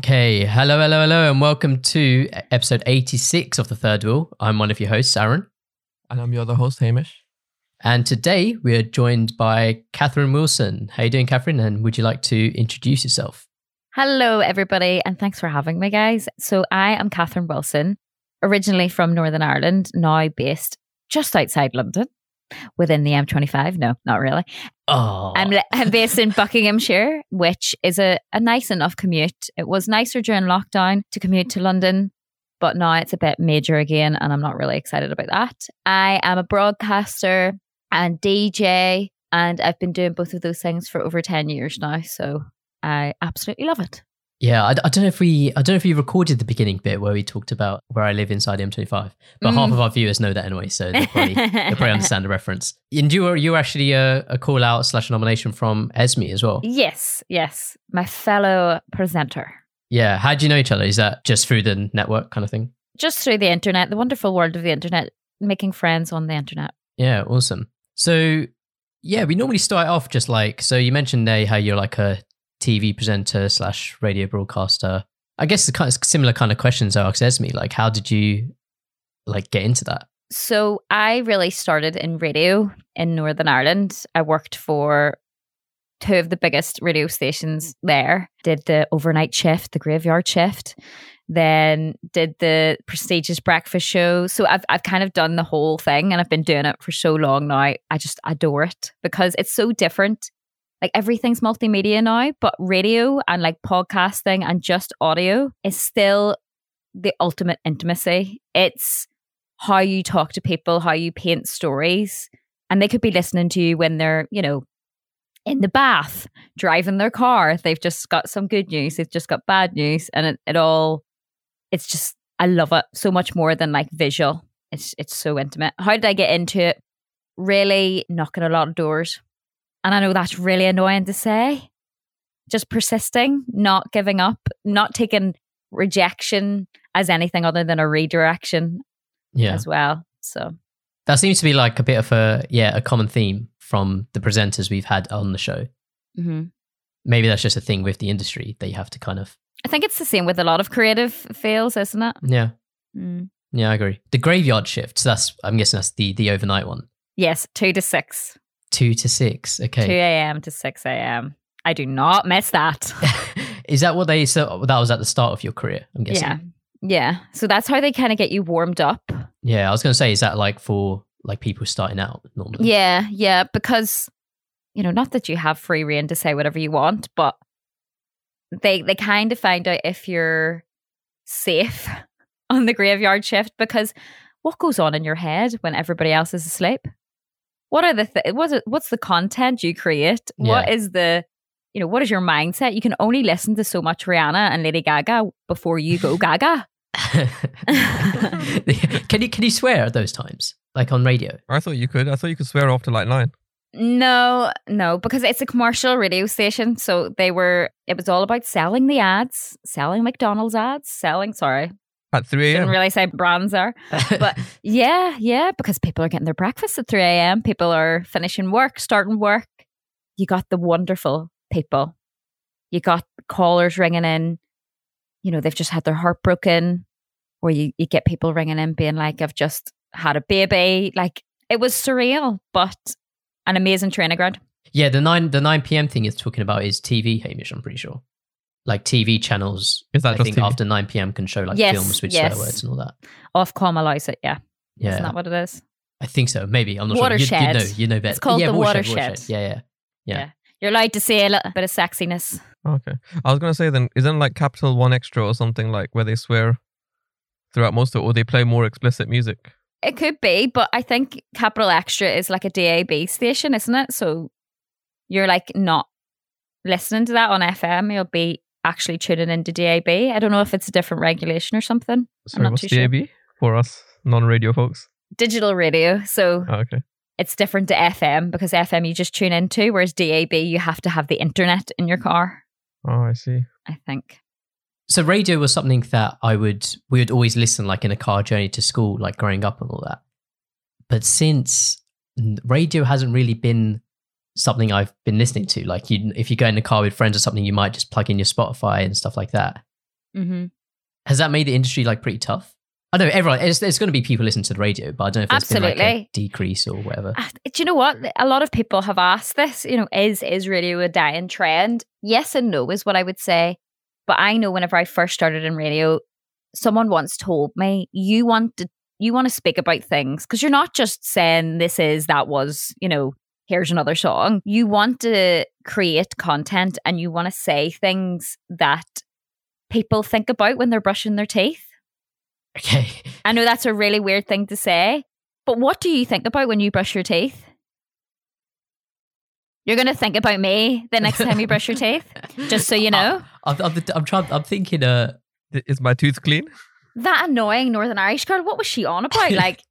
Okay, hello, hello, hello, and welcome to episode 86 of The Third Wheel. I'm one of your hosts, Aaron. And I'm your other host, Hamish. And today we are joined by Catherine Wilson. How you doing, Catherine? And would you like to introduce yourself? Hello, everybody, and thanks for having me, guys. So, I am Catherine Wilson, originally from Northern Ireland, now based just outside London within the M25. No, not really. Oh, I'm, I'm based in Buckinghamshire, which is a, a nice enough commute. It was nicer during lockdown to commute to London, but now it's a bit major again, and I'm not really excited about that. I am a broadcaster and DJ, and I've been doing both of those things for over 10 years now. So I absolutely love it. Yeah, I, I, don't know if we, I don't know if you recorded the beginning bit where we talked about where I live inside M25, but mm. half of our viewers know that anyway, so they'll probably, they'll probably understand the reference. And you were, you were actually a, a call out slash nomination from Esme as well. Yes, yes, my fellow presenter. Yeah, how do you know each other? Is that just through the network kind of thing? Just through the internet, the wonderful world of the internet, making friends on the internet. Yeah, awesome. So yeah, we normally start off just like so. You mentioned there how you're like a TV presenter slash radio broadcaster. I guess the kind of similar kind of questions I asked Esme. Like, how did you like get into that? So I really started in radio in Northern Ireland. I worked for two of the biggest radio stations there. Did the overnight shift, the graveyard shift, then did the prestigious breakfast show. So I've I've kind of done the whole thing and I've been doing it for so long now. I just adore it because it's so different like everything's multimedia now, but radio and like podcasting and just audio is still the ultimate intimacy. It's how you talk to people, how you paint stories. And they could be listening to you when they're, you know, in the bath, driving their car. They've just got some good news, they've just got bad news. And it, it all, it's just, I love it so much more than like visual. It's it's so intimate. How did I get into it? Really knocking a lot of doors and I know that's really annoying to say. Just persisting, not giving up, not taking rejection as anything other than a redirection yeah. as well. So that seems to be like a bit of a yeah, a common theme from the presenters we've had on the show. Mm-hmm. Maybe that's just a thing with the industry that you have to kind of I think it's the same with a lot of creative fields, isn't it? Yeah. Mm. Yeah, I agree. The graveyard shifts, that's I'm guessing that's the the overnight one. Yes, two to six. Two to six. Okay. 2 a.m. to 6 a.m. I do not miss that. Is that what they so that was at the start of your career? I'm guessing. Yeah. Yeah. So that's how they kind of get you warmed up. Yeah, I was going to say, is that like for like people starting out normally? Yeah, yeah, because you know, not that you have free reign to say whatever you want, but they they kind of find out if you're safe on the graveyard shift because what goes on in your head when everybody else is asleep? What are the th- what's it, what's the content you create? Yeah. What is the you know what is your mindset? You can only listen to so much Rihanna and Lady Gaga before you go Gaga. can you can you swear at those times like on radio? I thought you could. I thought you could swear after like nine. No, no, because it's a commercial radio station. So they were, it was all about selling the ads, selling McDonald's ads, selling, sorry, at 3 a.m. Didn't really say brands are. But yeah, yeah, because people are getting their breakfast at 3 a.m. People are finishing work, starting work. You got the wonderful people. You got callers ringing in. You know, they've just had their heart broken. Or you, you get people ringing in being like, I've just had a baby. Like it was surreal, but an amazing training ground. Yeah, the nine the nine PM thing is talking about is TV, Hamish, I'm pretty sure like TV channels. Is that I think TV? after nine PM can show like yes, films with yes. swear words and all that. Ofcom allows it, yeah. Yeah. Isn't that what it is? I think so. Maybe I'm not watershed. sure. You, you know, you know better. It's called yeah, the watershed, watershed. watershed. Yeah, yeah, yeah, yeah. You're allowed to say a little bit of sexiness. Okay. I was gonna say then, isn't like Capital One Extra or something like where they swear throughout most of it, or they play more explicit music? It could be, but I think Capital Extra is like a DAB station, isn't it? So you're like not listening to that on FM. You'll be actually tuning into DAB. I don't know if it's a different regulation or something. Sorry, what's DAB sure. for us non-radio folks? Digital radio. So oh, okay. It's different to FM because FM you just tune into, whereas DAB you have to have the internet in your car. Oh, I see. I think. So radio was something that I would we would always listen like in a car journey to school, like growing up and all that. But since radio hasn't really been something I've been listening to. Like you, if you go in the car with friends or something, you might just plug in your Spotify and stuff like that. hmm Has that made the industry like pretty tough? I know everyone. There's, there's going to be people listening to the radio, but I don't know if there's been like a Absolutely. decrease or whatever. Ah, Do you know what? A lot of people have asked this. You know, is is radio a dying trend? Yes and no is what I would say. But I know whenever I first started in radio, someone once told me, "You want to you want to speak about things because you're not just saying this is that was you know here's another song. You want to create content and you want to say things that people think about when they're brushing their teeth." Okay. I know that's a really weird thing to say, but what do you think about when you brush your teeth? You're going to think about me the next time you brush your teeth, just so you know. I'm, I'm, I'm trying. I'm thinking. Uh, Is my tooth clean? That annoying Northern Irish girl, what was she on about? Like,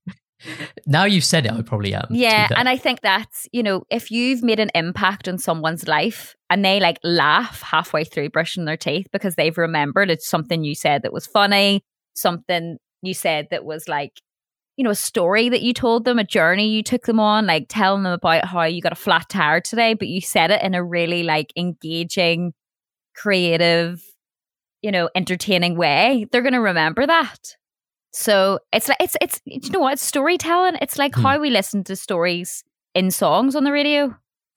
now you've said it, I probably am. yeah, and I think that's, you know, if you've made an impact on someone's life and they like laugh halfway through brushing their teeth because they've remembered it's something you said that was funny, something you said that was like, you know, a story that you told them, a journey you took them on, like telling them about how you got a flat tire today, but you said it in a really like engaging, creative, you know, entertaining way, they're going to remember that. So it's like it's it's you know what it's storytelling. It's like Hmm. how we listen to stories in songs on the radio.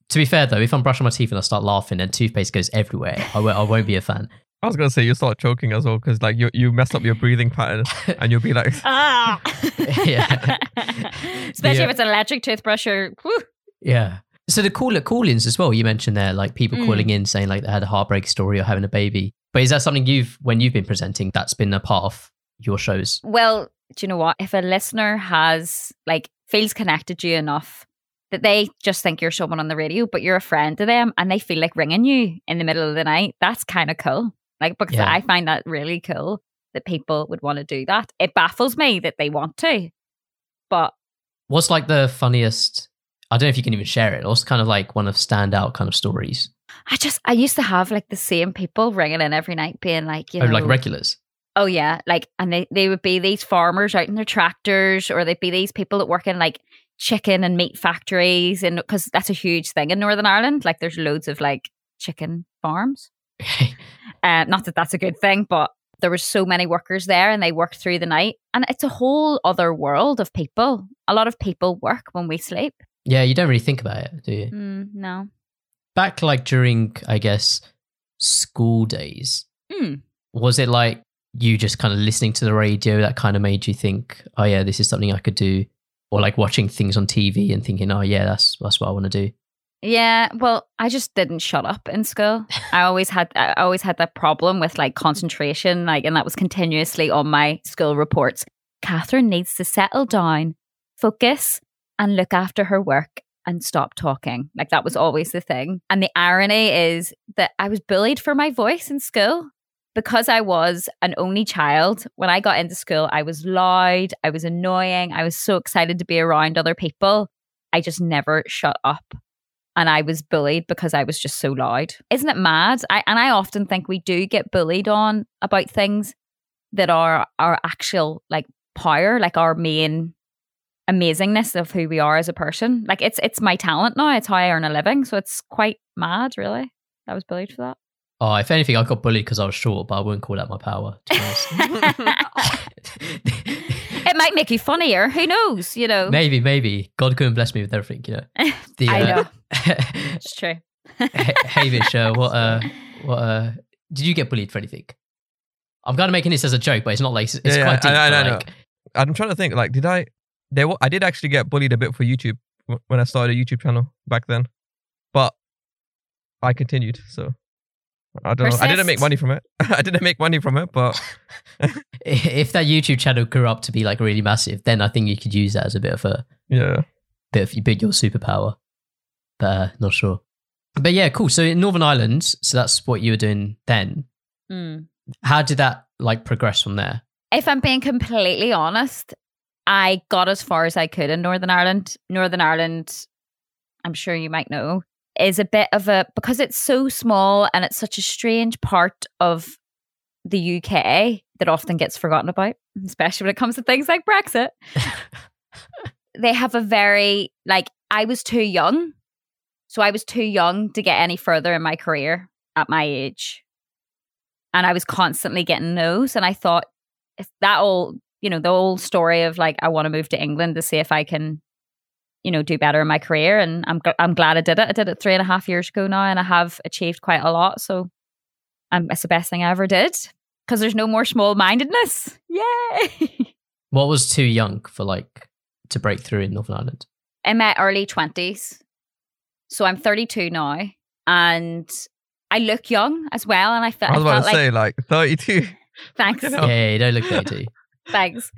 to be fair though, if I'm brushing my teeth and I start laughing and toothpaste goes everywhere, I won't, won't be a fan. I was gonna say you start choking as well because like you you mess up your breathing pattern and you'll be like, Ah, Yeah. Especially Yeah. if it's an electric toothbrush or whew. Yeah. So the call call-ins as well. You mentioned there, like people Mm. calling in saying like they had a heartbreak story or having a baby. But is that something you've when you've been presenting that's been a part of your shows? Well, do you know what? If a listener has like feels connected to you enough that they just think you're someone on the radio, but you're a friend to them and they feel like ringing you in the middle of the night, that's kind of cool. Like because Yeah. I find that really cool that people would want to do that. It baffles me that they want to. But What's like the funniest? I don't know if you can even share it. What's kind of like one of standout kind of stories? I just I used to have like the same people ringing in every night being like, you Oh, know, like regulars. Oh yeah, like and they they would be these farmers out in their tractors, or they'd be these people that work in like chicken and meat factories, and because that's a huge thing in Northern Ireland. Like there's loads of like chicken farms. Uh, not that that's a good thing, but there was so many workers there, and they worked through the night, and it's a whole other world of people. A lot of people work when we sleep. yeah, you don't really think about it, do you? Mm, no. Back like during, I guess, school days, Mm. was it like you just kind of listening to the radio that kind of made you think, oh yeah, this is something I could do, or like watching things on TV and thinking, oh yeah, that's that's what I want to do. Yeah, well, I just didn't shut up in school. I always had I always had that problem with like concentration, like and that was continuously on my school reports. Catherine needs to settle down, focus, and look after her work and stop talking. Like that was always the thing. And the irony is that I was bullied for my voice in school. Because I was an only child, when I got into school, I was loud, I was annoying, I was so excited to be around other people. I just never shut up and I was bullied because I was just so loud. Isn't it mad? I and I often think we do get bullied on about things that are our actual like power, like our main amazingness of who we are as a person. Like it's it's my talent now. It's how I earn a living. So it's quite mad, really. I was bullied for that. Oh, if anything, I got bullied because I was short, but I wouldn't call that my power. To be honest. it might make you funnier. Who knows? You know. maybe, maybe God couldn't bless me with everything, you know. The, I uh, know. It's true. Hey, hey, Vish, uh, what, uh, what, uh, did you get bullied for anything? I'm kind of making this as a joke, but it's not like it's, it's Yeah, quite yeah, deep. I know, but, I know. like, I'm trying to think. Like, did I? There, wa- I did actually get bullied a bit for YouTube when I started a YouTube channel back then, but I continued. So I don't know. I didn't make money from it. I didn't make money from it, but if that YouTube channel grew up to be like really massive, then I think you could use that as a bit of a yeah. bit of bit your superpower. But uh, not sure. But yeah, cool. So in Northern Ireland, so that's what you were doing then. Mm. How did that like progress from there? if I'm being completely honest, I got as far as I could in Northern Ireland. Northern Ireland, I'm sure you might know, is a bit of a because it's so small and it's such a strange part of the UK that often gets forgotten about, especially when it comes to things like Brexit. they have a very like I was too young. So I was too young to get any further in my career at my age. and I was constantly getting no's. And I thought if that all, you know, the whole story of like I want to move to England to see if I can, you know, do better in my career. And I'm gl- I'm glad I did it. I did it three and a half years ago now, and I have achieved quite a lot. So, um, it's the best thing I ever did because there's no more small mindedness. Yay! What was too young for like to break through in Northern Ireland? in my early 20s. So I'm 32 now and I look young as well. And I, fe- I was I about felt to like, say like 32. thanks, Fucking Yeah, yeah, you don't look 32. thanks.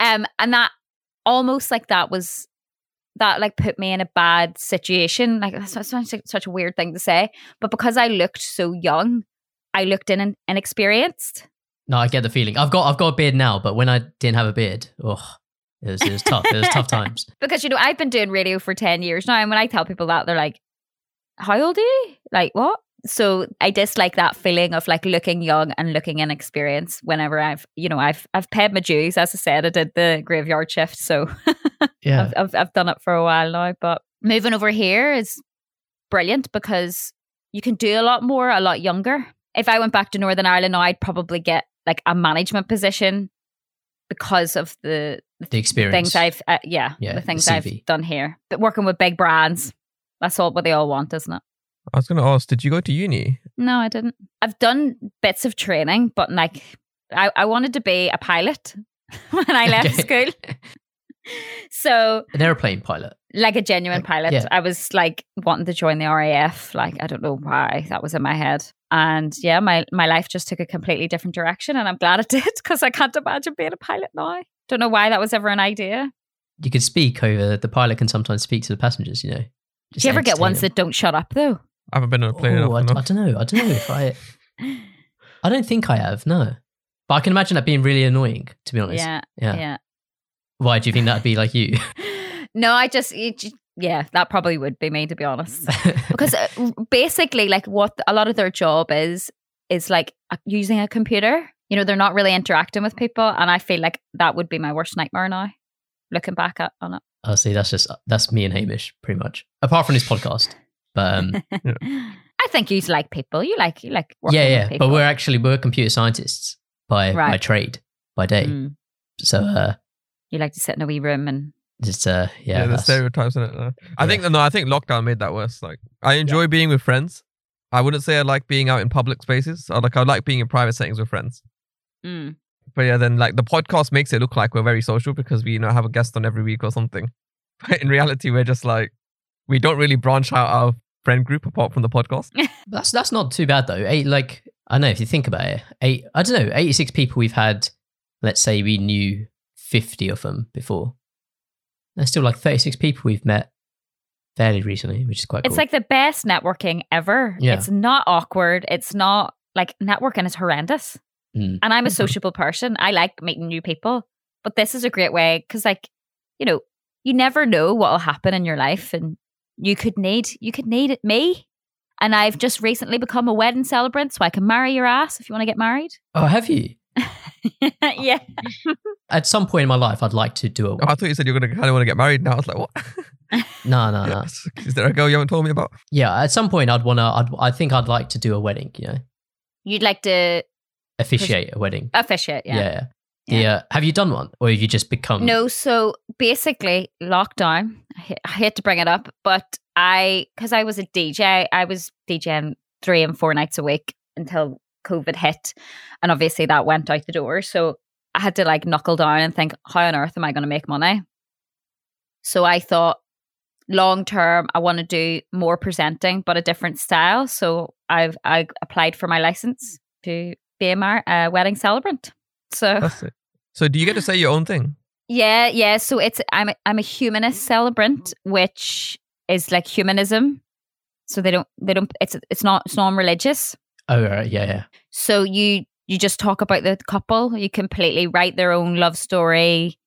Um, and that almost like that was, that like put me in a bad situation. Like that's that's such a, such a weird thing to say, but because I looked so young, I looked in and inexperienced. No, I get the feeling. I've got I've got a beard now, but when I didn't have a beard, oh, it was, it was tough. It was tough times. Because you know I've been doing radio for ten years now, and when I tell people that, they're like, "How old are you? Like what?" So I dislike that feeling of like looking young and looking inexperienced. Whenever I've, you know, I've I've paid my dues. As I said, I did the graveyard shift, so Yeah. I've, I've I've done it for a while now. But moving over here is brilliant because you can do a lot more a lot younger. If I went back to Northern Ireland now, I'd probably get like a management position because of the The experience. things I've uh, yeah, Yeah, the the things I've done here. But working with big brands, that's all what they all want, isn't it? I was going to ask, did you go to uni? No, I didn't. I've done bits of training, but like I, I wanted to be a pilot when I left school. So An airplane pilot. like a genuine Like, pilot. yeah. I was like wanting to join the RAF. Like I don't know why that was in my head. And yeah, my my life just took a completely different direction, and I'm glad it did because I can't imagine being a pilot now. Don't know why that was ever an idea. You could speak over. The pilot can sometimes speak to the passengers. You know. Do you ever get ones that don't shut up though? I haven't been on a plane Oh, I, enough. I don't know. I don't know if I. I don't think I have. No. But I can imagine that being really annoying. To be honest. Yeah, Yeah. yeah. Why do you think that'd be like you? No, I just, it yeah, that probably would be me to be honest. Because uh, basically, like what a lot of their job is, is like uh, using a computer. You know, they're not really interacting with people, and I feel like that would be my worst nightmare now. Looking back at on it, Oh, see, that's just that's me and Hamish, pretty much. Apart from this podcast, but um, I think you like people. You like you like working yeah, with yeah. people. But we're actually we're computer scientists by by trade, by day. Mm. So uh, you like to sit in a wee room and just uh, yeah, Yeah, the that's- stereotypes in it. uh. I Yeah. think no, I think lockdown made that worse. Like, I enjoy being with friends. I wouldn't say I like being out in public spaces. I like I like being in private settings with friends. mm. But yeah, then like the podcast makes it look like we're very social because we you know have a guest on every week or something. But in reality, we're just like we don't really branch out our friend group apart from the podcast. That's that's not too bad though. Eight like I know if you think about it, eight I don't know, eighty six people we've had. Let's say we knew fifty of them before. There's still like thirty six people we've met fairly recently, which is quite it's cool. like the best networking ever. Yeah. It's not awkward. It's not like networking is horrendous. Mm. And I'm a Mhm. sociable person. I like meeting new people. But this is a great way because, like, you know, you never know what will happen in your life, and you could need you could need it me. And I've just recently become a wedding celebrant, so I can marry your ass if you want to get married. oh, have you? yeah, At some point in my life, I'd like to do a. Oh, I thought you said you're gonna kind of want to get married now. I was like, what? No, no, no. Is there a girl you haven't told me about? Yeah, at some point, I'd wanna. I'd, I think I'd like to do a wedding. You know, you'd like to officiate a wedding. officiate, yeah. Yeah. The, uh, have you done one, or have you just become? No, so basically, lockdown. I hate, I hate to bring it up, but I, because I was a DJ, I was DJing three and four nights a week until COVID hit. And obviously that went out the door. So I had to like knuckle down and think, how on earth am I going to make money? So I thought, long term, I want to do more presenting, but a different style. So I've I applied for my license to be a mar- uh, wedding celebrant. So So do you get to say your own thing? yeah, yeah. So it's I'm a, I'm a humanist celebrant, which is like humanism. So they don't they don't it's it's not it's non-religious. Oh, right. Yeah, yeah. So you you just talk about the couple. You completely write their own love story.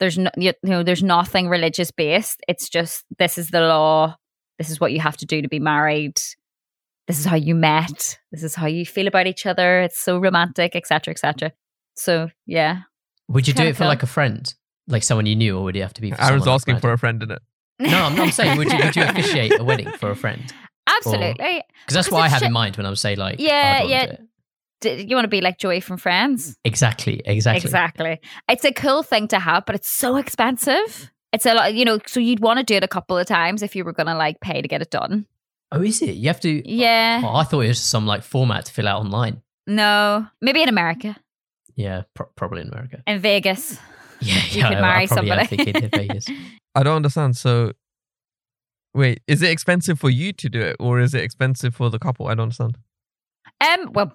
There's no you know there's nothing religious based. It's just this is the law. This is what you have to do to be married. This is how you met. This is how you feel about each other. It's so romantic, etc., etc. So yeah, Would you do Kinda it for cool. like a friend, like someone you knew, or would you have to be? For Aaron's someone asking like for a friend in it. No, I'm, I'm saying, would you, would you officiate a wedding for a friend? absolutely. Because that's Because what I it's have in mind when I was say like, Yeah, yeah. do. D- you want to be like Joey from Friends? Exactly, exactly. Exactly. It's a cool thing to have, but it's so expensive. It's a lot, you know, so you'd want to do it a couple of times if you were going to like pay to get it done. Oh, is it? You have to. Yeah. Oh, I thought it was some like format to fill out online. No, maybe in America, Yeah, pro- probably in America. in Vegas. Yeah, You yeah. could I- I marry probably am somebody. thinking in Vegas. I don't understand. So, wait, is it expensive for you to do it, or is it expensive for the couple? I don't understand. Um, well,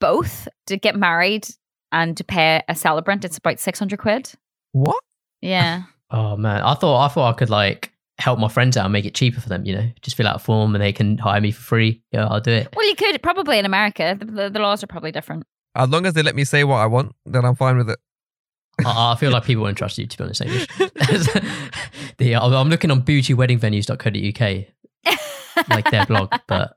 both to get married and to pay a celebrant, it's about six hundred quid. What? Yeah. Oh man, I thought I thought I could like help my friends out and make it cheaper for them. You know, just fill out a form and they can hire me for free. Yeah, I'll do it. well, you could probably in America. The, the, the laws are probably different. As long as they let me say what I want, then I'm fine with it. I, I feel like people won't trust you to be honest. Hamish. the, I'm I'm looking on bougieweddingvenues.co.uk, like their blog, but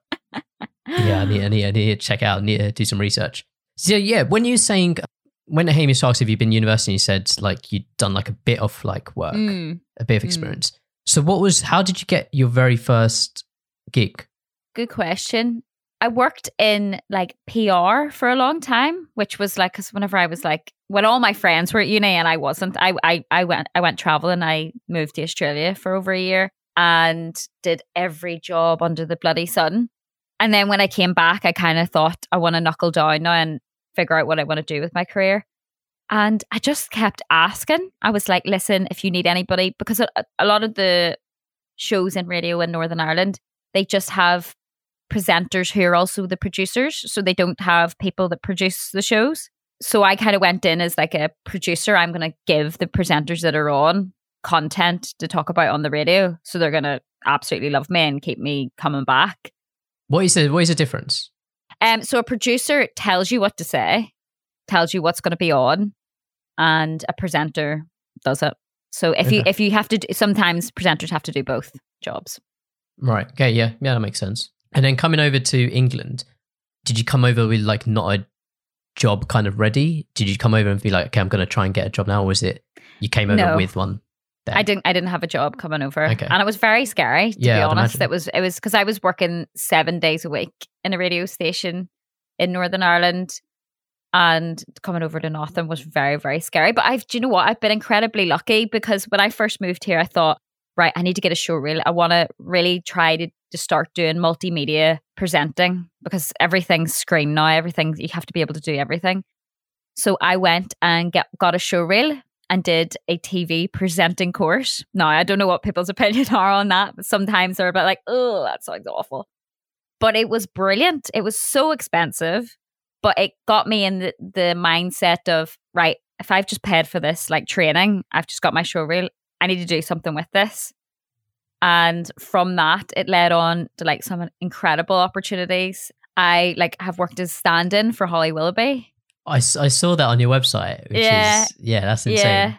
yeah, I need, I need, I need to check out, I need to do some research. So yeah, when you're saying, when Hamish asks if you've been to university, you said like you'd done like a bit of like work, Mm, a bit of Mm. experience. So what was, how did you get your very first gig? good question. I worked in like PR for a long time, which was like because whenever I was like when all my friends were at uni and I wasn't, I I I went I went traveling. I moved to Australia for over a year and did every job under the bloody sun. And then when I came back, I kind of thought I want to knuckle down now and figure out what I want to do with my career. And I just kept asking. I was like, listen, if you need anybody, because a, a lot of the shows in radio in Northern Ireland, they just have presenters who are also the producers. So they don't have people that produce the shows. So I kind of went in as like a producer. I'm going to give the presenters that are on content to talk about on the radio. So they're going to absolutely love me and keep me coming back. What is the, what is the difference? Um, so a producer tells you what to say, tells you what's going to be on, and a presenter does it. So if you if you have to, do, sometimes presenters have to do both jobs. Right. Okay. Yeah. Yeah. That makes sense. And then coming over to England, did you come over with like not a job kind of ready? Did you come over and be like, okay, I'm going to try and get a job now? Or was it you came over No. with one? There? I didn't I didn't have a job coming over, Okay. and it was very scary to Yeah, be honest. It was it was because I was working seven days a week in a radio station in Northern Ireland. And coming over to Northern was very, very scary. But I've, do you know what? I've been incredibly lucky because when I first moved here, I thought, right, I need to get a show reel. I want to really try to, to start doing multimedia presenting because everything's screen now. Everything, you have to be able to do everything. So I went and get, got a show reel and did a TV presenting course. Now, I don't know what people's opinion are on that, sometimes they're a bit like, oh, that sounds awful. But it was brilliant. It was so expensive, but it got me in the, the mindset of, right, if I've just paid for this like training, I've just got my show reel, I need to do something with this. And from that, it led on to like some incredible opportunities. I like have worked as stand-in for Holly Willoughby. I, I saw that on your website. Which Yeah. Is, yeah. That's insane. Yeah.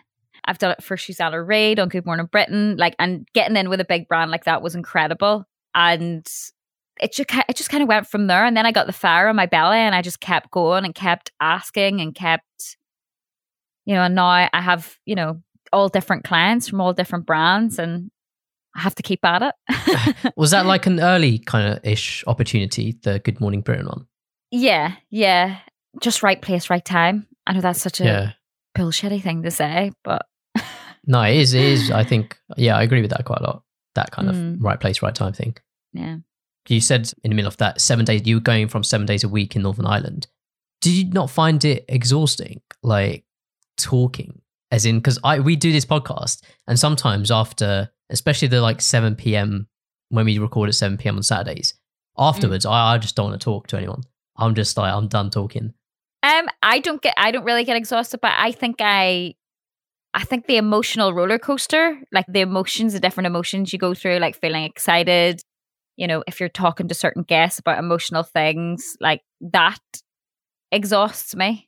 I've done it for Susanna Reid on Good Morning Britain. Like, and getting in with a big brand like that was incredible. And it just, it just kind of went from there. And then I got the fire on my belly and I just kept going and kept asking and kept, you know, and now I have, you know, all different clients from all different brands and I have to keep at it. Was that like an early kind of ish opportunity, the Good Morning Britain one? yeah. Yeah. Just right place, right time. I know that's such a Yeah. bullshitty thing to say, but No, it is. It is. I think. Yeah, I agree with that quite a lot. That kind Mm. of right place, right time thing. yeah. You said in the middle of that seven days. You were going from seven days a week in Northern Ireland. Did you not find it exhausting, like talking? As in, because I we do this podcast, and sometimes after, especially the like seven p.m. when we record at seven p.m. on Saturdays, afterwards, I, I just don't want to talk to anyone. I'm just like I'm done talking. Um, I don't get, I don't really get exhausted, but I think I, I think the emotional roller coaster, like the emotions, the different emotions you go through, like feeling excited, you know, if you're talking to certain guests about emotional things, like that exhausts me.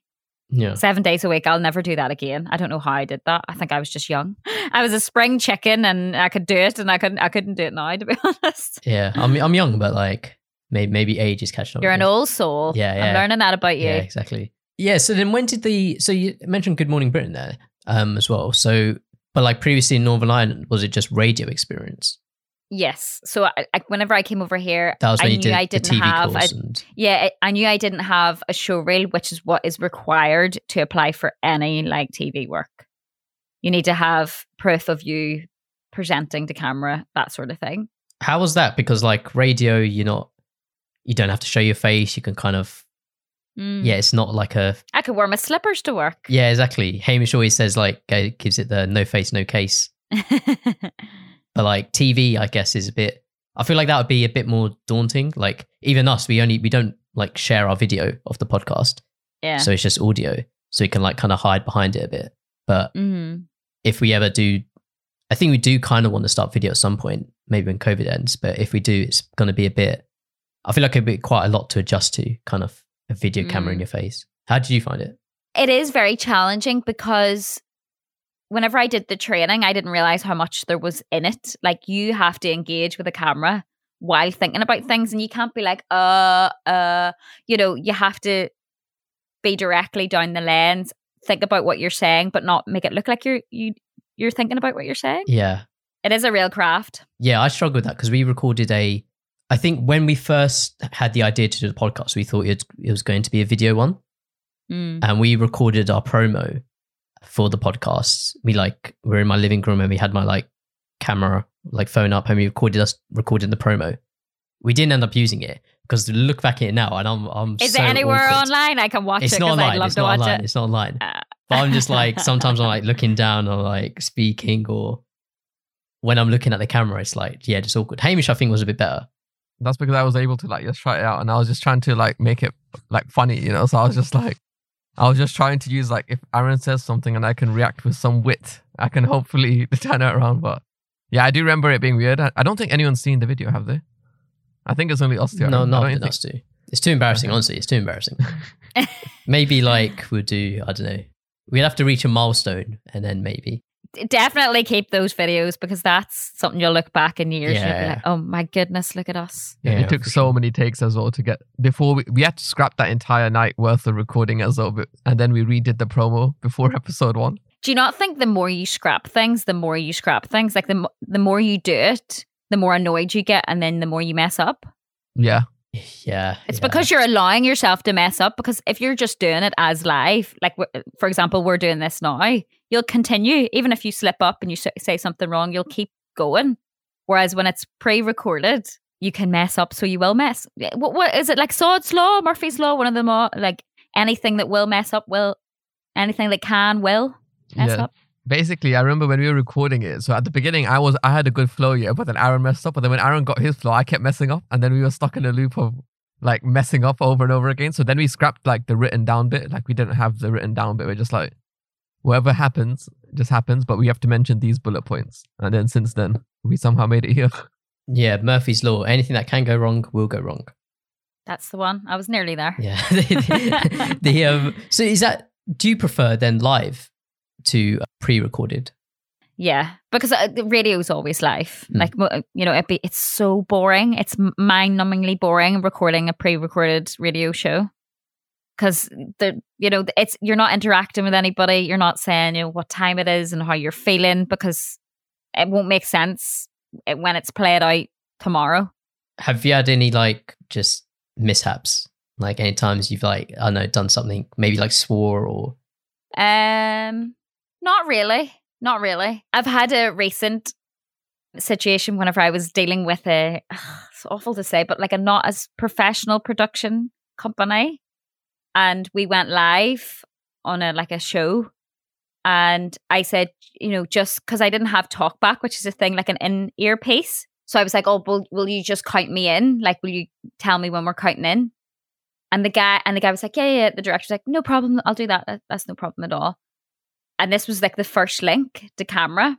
Yeah. Seven days a week, I'll never do that again. I don't know how I did that. I think I was just young. I was a spring chicken, and I could do it, and I couldn't, I couldn't do it now, to be honest. Yeah, I'm I'm young, but like maybe maybe age is catching up. You're an old soul. Yeah, yeah. I'm learning that about you. Yeah, exactly. Yeah. So then, when did the so you mentioned Good Morning Britain there um as well? So, but like previously in Northern Ireland, was it just radio experience? Yes. So I, I, whenever I came over here, I knew did I didn't have. and yeah, I- I knew I didn't have a show reel, which is what is required to apply for any like TV work. You need to have proof of you presenting to camera, that sort of thing. how was that? Because like radio, you're not, you don't have to show your face. You can kind of, Mm. yeah, it's not like a, I could wear my slippers to work. yeah, exactly. Hamish always says like, gives it the no face, no case. But like TV, I guess is a bit. I feel like that would be a bit more daunting. Like even us, we only we don't like share our video of the podcast, yeah. so it's just audio, so we can like kind of hide behind it a bit. But Mhm. if we ever do, I think we do kind of want to start video at some point, maybe when COVID ends. But if we do, it's going to be a bit. I feel like it'd be quite a lot to adjust to, kind of a video camera in Mm. your face. How did you find it? It is very challenging because whenever I did the training, I didn't realize how much there was in it. Like you have to engage with a camera while thinking about things, and you can't be like, uh, uh, you know, you have to be directly down the lens, think about what you're saying, but not make it look like you're you you're thinking about what you're saying. Yeah, It is a real craft. Yeah, I struggled with that because we recorded a. I think when we first had the idea to do the podcast, we thought it, it was going to be a video one, Mm. and we recorded our promo for the podcast. We like we're in my living room and we had my like camera, like phone up, and we recorded us recording the promo. We didn't end up using it because to look back at it now, and I'm I'm Is so it anywhere awkward. online I can watch It's it? not Because I'd online. love It's to not watch online. it. It's not online. Uh, But I'm just like sometimes I'm like looking down or like speaking or when I'm looking at the camera, it's like yeah, just awkward. Hamish, I think, was a bit better. That's because I was able to like just try it out, and I was just trying to like make it like funny, you know. So I was just like, I was just trying to use like if Aaron says something and I can react with some wit, I can hopefully turn it around. But yeah, I do remember it being weird. I, I don't think anyone's seen the video, have they? I think it's only us two. No, Aaron. Not don't think- us two. It's too embarrassing, honestly. It's too embarrassing. maybe like we'll do, I don't know. We'd have to reach a milestone and then maybe. Definitely keep those videos because that's something you'll look back in years and you'll be Yeah. like, oh my goodness, look at us. Yeah, Yeah, it took so sure. many takes as well to get before we, we had to scrap that entire night worth of recording as well, but, and then we redid the promo before episode one. Do you not think the more you scrap things, the more you scrap things? Like the, the more you do it, the more annoyed you get and then the more you mess up? Yeah, Yeah. It's yeah. because you're allowing yourself to mess up. Because if you're just doing it as live, like uh, for example, we're doing this now, you'll continue. Even if you slip up and you say something wrong, you'll keep going. Whereas when it's pre-recorded, you can mess up, so you will mess. What, what is it like? Sod's law, Murphy's law, one of them all. Like anything that will mess up will, anything that can will mess Yeah. up. Basically i remember when we were recording it so at the beginning i was i had a good flow yeah but then aaron messed up and then when aaron got his flow i kept messing up and then we were stuck in a loop of like messing up over and over again so then we scrapped like the written down bit like we didn't have the written down bit we're just like whatever happens just happens but we have to mention these bullet points and then since then we somehow made it here Yeah, Murphy's Law. Anything that can go wrong will go wrong. That's the one. I was nearly there. Yeah. the, the, um, so is that, do you prefer then live to pre recorded? Yeah, because uh, the radio's always live. Mm. Like you know, be, it's so boring. It's mind-numbingly boring recording a pre-recorded radio show because the you know it's you're not interacting with anybody. You're not saying you know what time it is and how you're feeling because it won't make sense when it's played out tomorrow. Have you had any like just mishaps? Like any times you've like, I don't know, done something, maybe like swore or, Um, not really. Not really. I've had a recent situation whenever I was dealing with a it's awful to say, but like a not as professional production company. And we went live on a like a show. And I said, you know, just because I didn't have talkback, which is a thing like an in ear piece. So I was like, oh, will, will you just count me in? Like, will you tell me when we're counting in? And the guy and the guy was like, yeah, yeah. The director's like, no problem. I'll do. That- That's no problem at all. And this was like the first link to camera.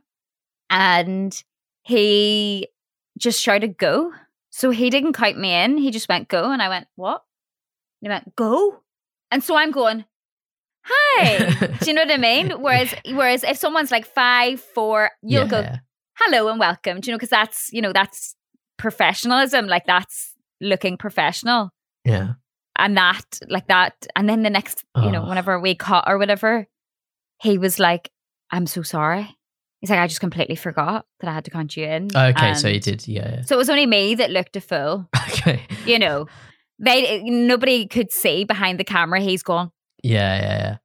And he just shouted, go. So he didn't count me in. He just went, go. And I went, what? And he went, go. And so I'm going, hi. Do you know what I mean? Whereas, whereas if someone's like five, four, you'll go, hello and welcome. Do you know? Because that's, you know, that's professionalism. Like that's looking professional Yeah. and that like that and then the next you know Oh. whenever we cut or whatever he was like i'm so sorry He's like, I just completely forgot that I had to count you in. Okay, so you And did, yeah. So it was only me that looked a fool. Okay. You know, they nobody could see behind the camera. He's gone. Yeah, yeah,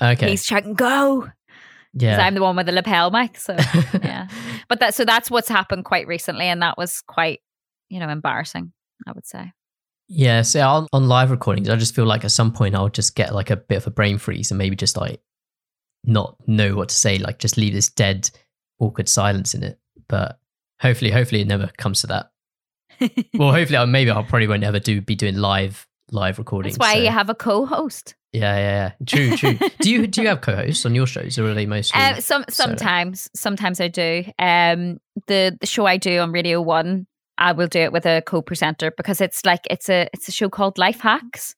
yeah. Okay. He's checking, go. yeah. I'm the one with the lapel mic. So yeah. But that so that's what's happened quite recently, and that was quite, you know, embarrassing. I would say. Yeah, so on, on live recordings, I just feel like at some point I'll just get like a bit of a brain freeze and maybe just like not know what to say, like just leave this dead, awkward silence in it. But hopefully, hopefully it never comes to that. Well, hopefully, I- maybe I'll probably won't ever do be doing live live recordings. That's why so- you have a co-host. yeah, yeah, yeah. True, true. do you do you have co-hosts on your shows, or are they mostly? Uh, some solo? sometimes, sometimes I do. Um, the the show I do on Radio One, I will do it with a co-presenter because it's like it's a it's a show called Life Hacks,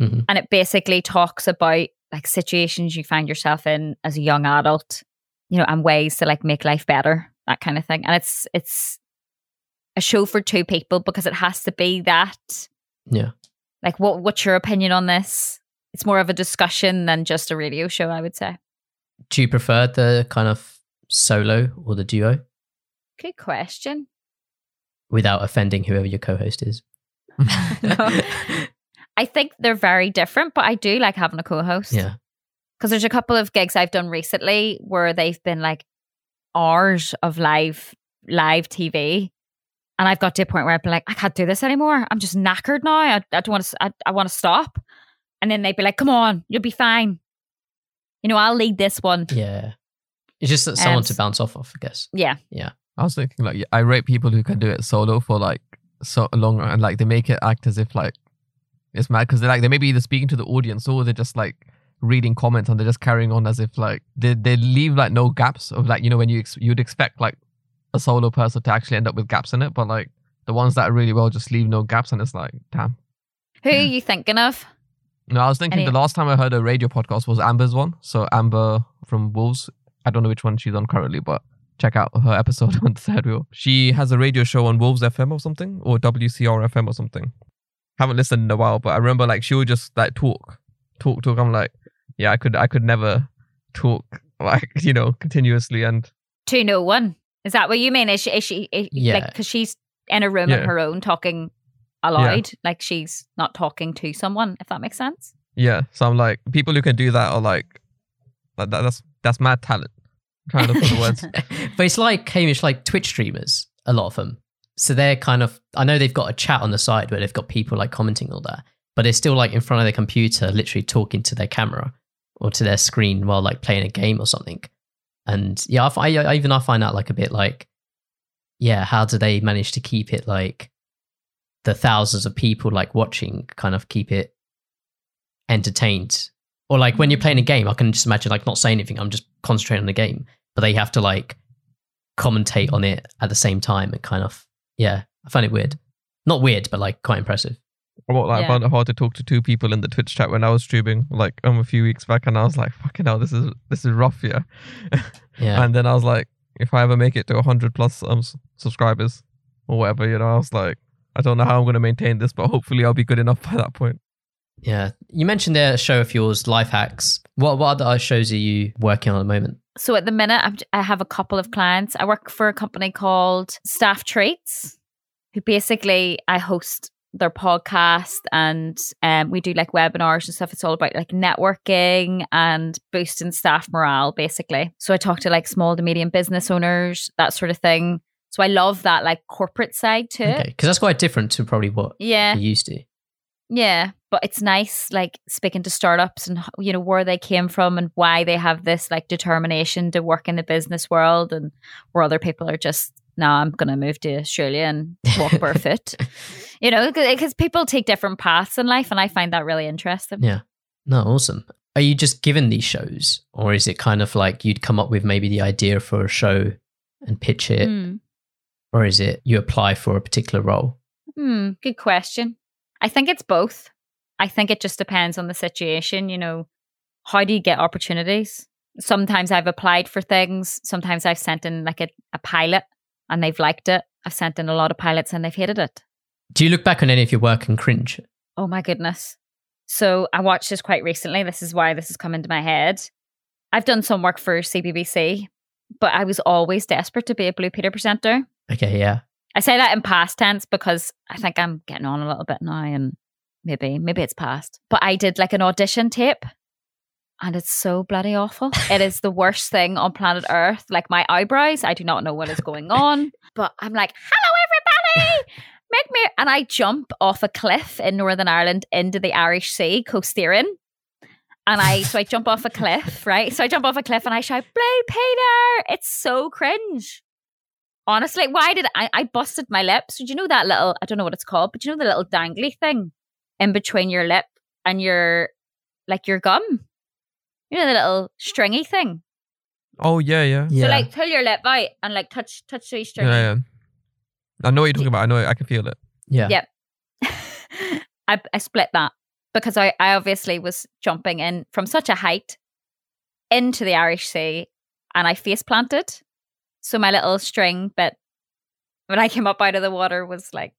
Mhm. and it basically talks about like situations you find yourself in as a young adult, you know, and ways to like make life better, that kind of thing. And it's it's a show for two people because it has to be that. Yeah. Like, what what's your opinion on this? It's more of a discussion than just a radio show, I would say. do you prefer the kind of solo or the duo Good question. without offending whoever your co-host is? No. I think they're very different, but I do like having a co-host. yeah. Because there's a couple of gigs I've done recently where they've been like hours of live live TV. And I've got to a point where I've been like, I can't do this anymore. I'm just knackered now. I, I don't want to. I, I want to stop. And then they'd be like, "Come on, you'll be fine. You know, I'll lead this one." Yeah. It's just that someone Um, to bounce off of, I guess. Yeah. Yeah, I was thinking like I rate people who can do it solo for like so long and like they make it act as if like it's mad because they're like they may be either speaking to the audience or they're just like reading comments and they're just carrying on as if like they they leave like no gaps of like you know when you ex- you'd expect like a solo person to actually end up with gaps in it but like the ones that are really well just leave no gaps and it's like damn. who are you thinking of? No, I was thinking Any- the last time I heard a radio podcast was Amber's one. So Amber from Wolves. I don't know which one she's on currently, but check out her episode on the third wheel. She has a radio show on Wolves FM or something, or WCR FM or something. Haven't listened in a while, but I remember like she would just like talk, talk, talk. I'm like, yeah, I could, I could never talk like you know continuously and To no oh one. Is that what you mean? Is she? Is she? Is, Yeah. Like, because she's in a room on Yeah. her own talking aloud, like she's not talking to someone. If that makes sense. yeah. So I'm like, people who can do that are like, that, that- that's that's mad talent. I'm trying to look for the words. but it's like Hamish, like Twitch streamers, a lot of them. So they're kind of, I know they've got a chat on the side where they've got people like commenting all that, but they're still like in front of their computer, literally talking to their camera or to their screen while like playing a game or something. And yeah, I, I even I find that like a bit like, yeah, how do they manage to keep it like the thousands of people like watching, kind of keep it entertained? Or like when you're playing a mm. game, I can just imagine like not saying anything, I'm just concentrating on the game, but they have to like commentate on it at the same time and kind of yeah i find it weird. Not weird but like quite impressive. What like, I found it hard to talk to two people in the Twitch chat when I was streaming like um a few weeks back, and I was like, "Fucking hell, this is this is rough, yeah." yeah. And then I was like, if I ever make it to hundred plus um subscribers or whatever, you know, I was like, I don't know how I'm gonna maintain this, but hopefully I'll be good enough by that point. yeah. You mentioned there a show of yours life hacks. What what other shows are you working on at the moment So at the minute, I'm, I have a couple of clients. I work for a company called Staff Treats, who basically I host their podcast and um, we do like webinars and stuff. It's all about like networking and boosting staff morale, basically. So I talk to like small to medium business owners, that sort of thing. So I love that like corporate side to okay it. because that's quite different to probably what Yeah. you used to Yeah, but it's nice, like speaking to startups and you know where they came from and why they have this like determination to work in the business world, and where other people are just, no, I'm gonna move to Australia and walk barefoot. you know, because people take different paths in life, and I find that really interesting. Yeah. no awesome are you just given these shows or is it kind of like you'd come up with maybe the idea for a show and pitch it Hmm. or is it you apply for a particular role Hmm, good question. I think it's both. I think it just depends on the situation. You know, how do you get opportunities? Sometimes I've applied for things. Sometimes I've sent in like a, a pilot and they've liked it. I've sent in a lot of pilots and they've hated it. do you look back on any of your work and cringe Oh my goodness. So I watched this quite recently. This is why this has come into my head. I've done some work for CBBC, but I was always desperate to be a Blue Peter presenter. Okay, yeah. I say that in past tense because I think I'm getting on a little bit now and maybe maybe it's past. But I did like an audition tape and it's so bloody awful. it is the worst thing on planet Earth. Like my eyebrows, I do not know what is going on. But I'm like, hello everybody! Make me and I jump off a cliff in Northern Ireland into the Irish Sea, Coast Théran. And I so I jump off a cliff, right? So I jump off a cliff and I shout, Blue Peter! It's so cringe. Honestly, why did I I busted my lips? Did you know that little I don't know what it's called, but you know the little dangly thing in between your lip and your like your gum? You know the little stringy thing. Oh yeah, yeah, Yeah. So like pull your lip out and like touch touch the yeah, stringy. yeah. I know what you're talking about. I know. it. I can feel it. yeah. Yep. I, I split that because I, I obviously was jumping in from such a height into the Irish Sea and I face planted. So my little string bit when I came up out of the water was like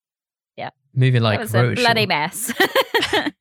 Moving it like was a bloody or- mess.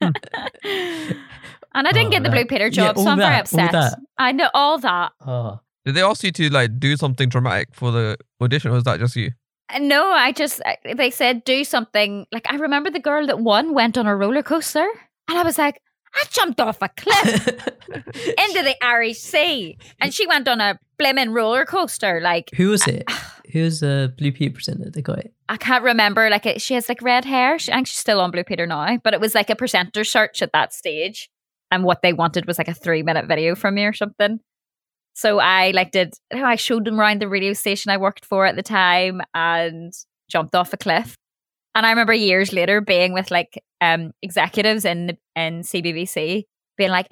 and I didn't Oh, get the that- Blue Peter yeah, job, so I'm very that, all upset. that. I know all that. Oh. Did they ask you to like do something dramatic for the audition, or was that just you? Uh, no, I just they said do something. Like I remember the girl that won went on a roller coaster, and I was like, I jumped off a cliff into the Irish Sea, and she went on a blimmin' roller coaster. Like Who was it? Who was the Blue Peter presenter that got it? I can't remember. Like it, she has like red hair. She, I think she's still on Blue Peter now, but it was like a presenter search at that stage, and what they wanted was like a three minute video from me or something. So I like did. I showed them around the radio station I worked for at the time, and jumped off a cliff. And I remember years later being with like um executives in in CBBC, being like,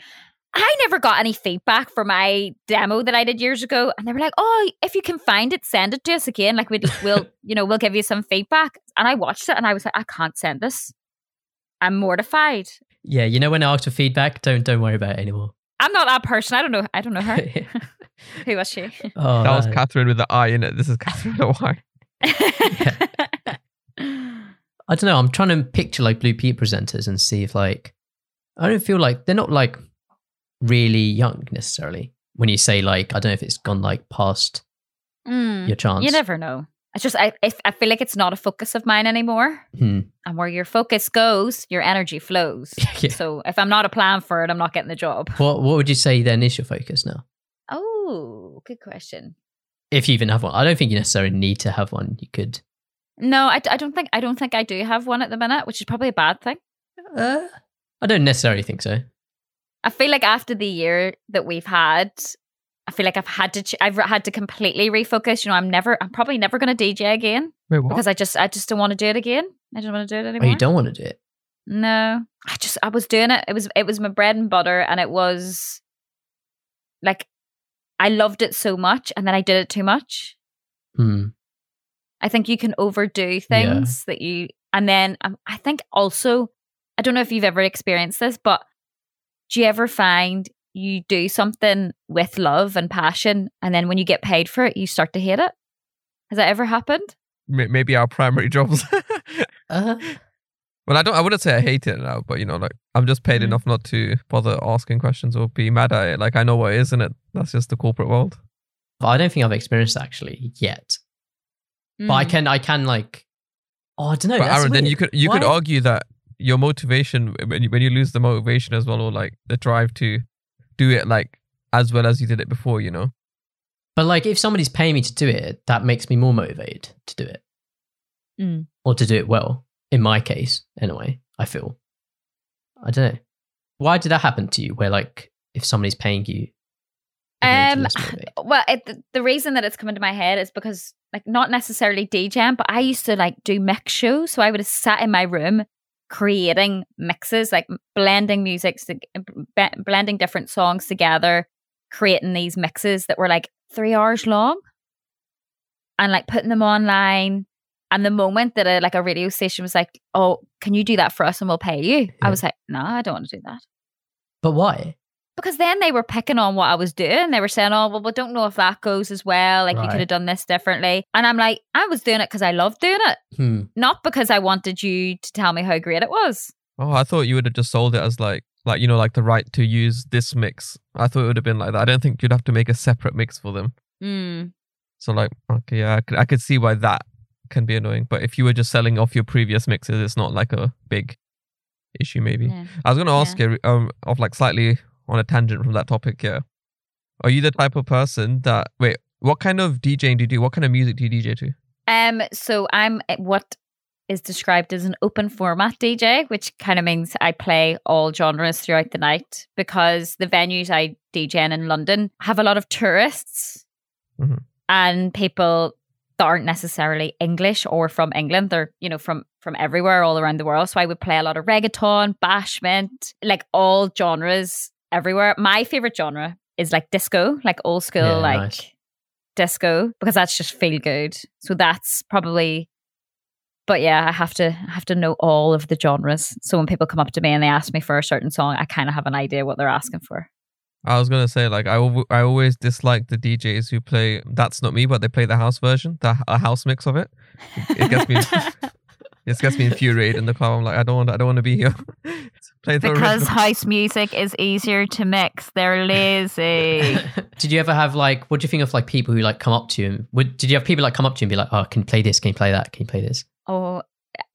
I never got any feedback for my demo that I did years ago, and they were like, "Oh, if you can find it, send it to us again. Like we'd, we'll, you know, we'll give you some feedback." And I watched it, and I was like, "I can't send this. I'm mortified. Yeah, you know when I asked for feedback, don't don't worry about it anymore. I'm not that person. I don't know. I don't know her. Who was she? oh, that was. Catherine with the I in it. This is Kathryn with the Y. I don't know. I'm trying to picture like Blue Peter presenters and see if like I don't feel like they're not like really young necessarily. When you say like I don't know if it's gone like past Mm, your chance. you never know. It's just I, I feel like it's not a focus of mine anymore. Hmm. And where your focus goes, your energy flows. Yeah. So if I'm not a plan for it, I'm not getting the job. What what would you say then is your focus now? Oh, good question. If you even have one, I don't think you necessarily need to have one. You could. No, I, I don't think I don't think I do have one at the minute, which is probably a bad thing. Uh, I don't necessarily think so. I feel like after the year that we've had, I feel like I've had to ch- I've had to completely refocus. You know, I'm never I'm probably never going to DJ again Wait, what? because I just I just don't want to do it again. I don't want to do it Oh, anymore. you don't want to do it. No, I just I was doing it. It was it was my bread and butter, and it was like I loved it so much, and then I did it too much. Hmm. I think you can overdo things that you, and then um, I think also I don't know if you've ever experienced this, but do you ever find you do something with love and passion, and then when you get paid for it, you start to hate it? Has that ever happened? Maybe our primary jobs. Uh, well, I don't. I wouldn't say I hate it now, but you know, like I'm just paid Mm. enough not to bother asking questions or be mad at it. Like I know what it is, and it that's just the corporate world. I don't think I've experienced that actually yet. But I Mm. can. I can like. Oh, I don't know. but that's Aaron, then weird. you could you could argue that your motivation when you, when you lose the motivation as well, or like the drive to do it like as well as you did it before. You know. But like, if somebody's paying me to do it, that makes me more motivated to do it, Mm. or to do it well. In my case, anyway, I feel. I don't know. Why did that happen to you? Where like, if somebody's paying you, it makes you Um. Well, it, the, the reason that it's come into my head is because, like, not necessarily DJing, but I used to like do mix shows. So I would have sat in my room creating mixes, like blending music, blending different songs together, creating these mixes that were like three hours long, and like putting them online. And the moment that a like a radio station was like, "Oh, can you do that for us and we'll pay you?" Yeah. I was like, "No, I don't want to do that." But why? Because then they were picking on what I was doing. They were saying, "Oh, well, we don't know if that goes as well. Like you could have done this differently." And I'm like, I was doing it because I loved doing it, Hmm. not because I wanted you to tell me how great it was. Oh, I thought you would have just sold it as like like you know like the right to use this mix. I thought it would have been like that. I don't think you'd have to make a separate mix for them. Mm. So like, okay, yeah, I could, I could see why that can be annoying. But if you were just selling off your previous mixes, it's not like a big issue. Maybe Yeah. I was gonna ask you, um, of like slightly on a tangent from that topic. Yeah, are you the type of person that wait? What kind of DJing do you do? What kind of music do you DJ to? Um, so I'm what is described as an open format DJ, which kind of means I play all genres throughout the night because the venues I DJ in in London have a lot of tourists Mhm. and people that aren't necessarily English or from England. They're, you know, from from everywhere all around the world. So I would play a lot of reggaeton, bashment, like all genres everywhere. My favorite genre is like disco, like old school, Yeah, like nice. disco, because that's just feel good. So that's probably. But yeah, I have to I have to know all of the genres. So when people come up to me and they ask me for a certain song, I kind of have an idea what they're asking for. I was gonna say like I I always dislike the DJs who play that's not me, but they play the house version, the a house mix of it. It gets me it gets me infuriated in the club. I'm like I don't want I don't want to be here. play the because original. house music is easier to mix. They're lazy. did you ever have like what do you think of like people who like come up to you and would did you have people like come up to you and be like oh can you play this can you play that can you play this Oh,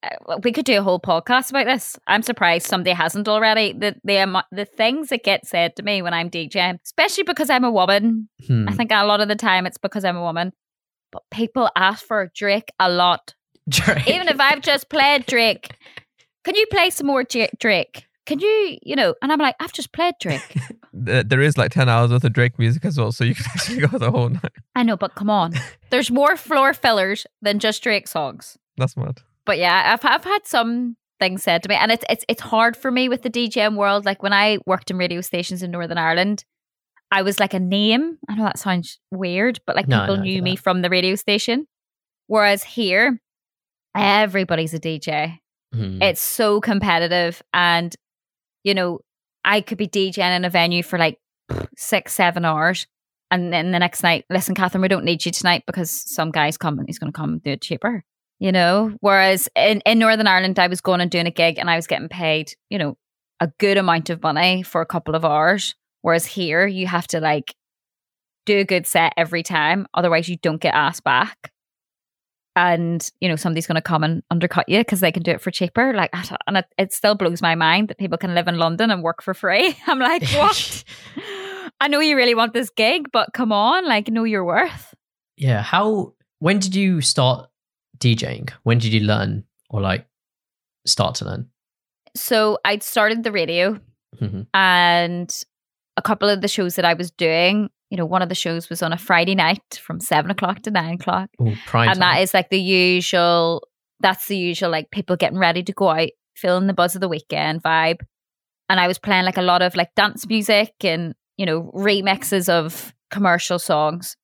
uh, we could do a whole podcast about this. I'm surprised somebody hasn't already. The the the things that get said to me when I'm DJing, especially because I'm a woman. Hmm. I think a lot of the time it's because I'm a woman. But people ask for Drake a lot. Drake. Even if I've just played Drake, can you play some more J- Drake? Can you, you know? And I'm like, I've just played Drake. There- there is like ten hours worth of Drake music as well, so you can actually go the whole night. I know, but come on, there's more floor fillers than just Drake songs. That's mad. but yeah, I've I've had some things said to me, and it's it's it's hard for me with the DJM world. Like when I worked in radio stations in Northern Ireland, I was like a name. I know that sounds weird, but like No, people no, knew me from the radio station. Whereas here, everybody's a DJ. Hmm. It's so competitive, and you know, I could be DJing in a venue for like six, seven hours. And then the next night, listen, Kathryn, we don't need you tonight because some guy's coming. He's going to come and do it cheaper you know whereas in, in northern ireland i was going and doing a gig and i was getting paid you know a good amount of money for a couple of hours whereas here you have to like do a good set every time otherwise you don't get asked back and you know somebody's going to come and undercut you because they can do it for cheaper. Like and it, it still blows my mind that people can live in london and work for free. I'm like what? I know you really want this gig but come on like know your worth. Yeah how when did you start DJing? When did you learn or like start to learn? So i'd started the radio Mhm. and a couple of the shows that I was doing, you know, one of the shows was on a Friday night from seven o'clock to nine o'clock. Ooh, and that time. is like the usual, that's the usual, like people getting ready to go out, feeling the buzz of the weekend vibe. And I was playing like a lot of like dance music and, you know, remixes of commercial songs.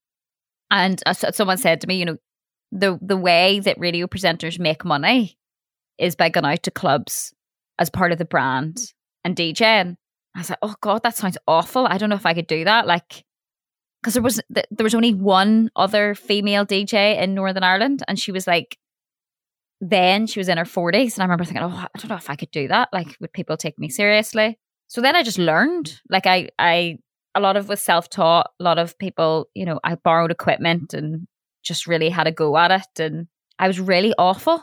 And uh, someone said to me, you know, the, the way that radio presenters make money is by going out to clubs as part of the brand and DJing. I was like, oh god, that sounds awful. I don't know if I could do that. Like, because there was there was only one other female DJ in Northern Ireland, and she was like, then she was in her forties, and I remember thinking, oh, I don't know if I could do that. Like, would people take me seriously? So then I just learned. Like, I I a lot of was self taught. A lot of people, you know, I borrowed equipment and just really had a go at it, and I was really awful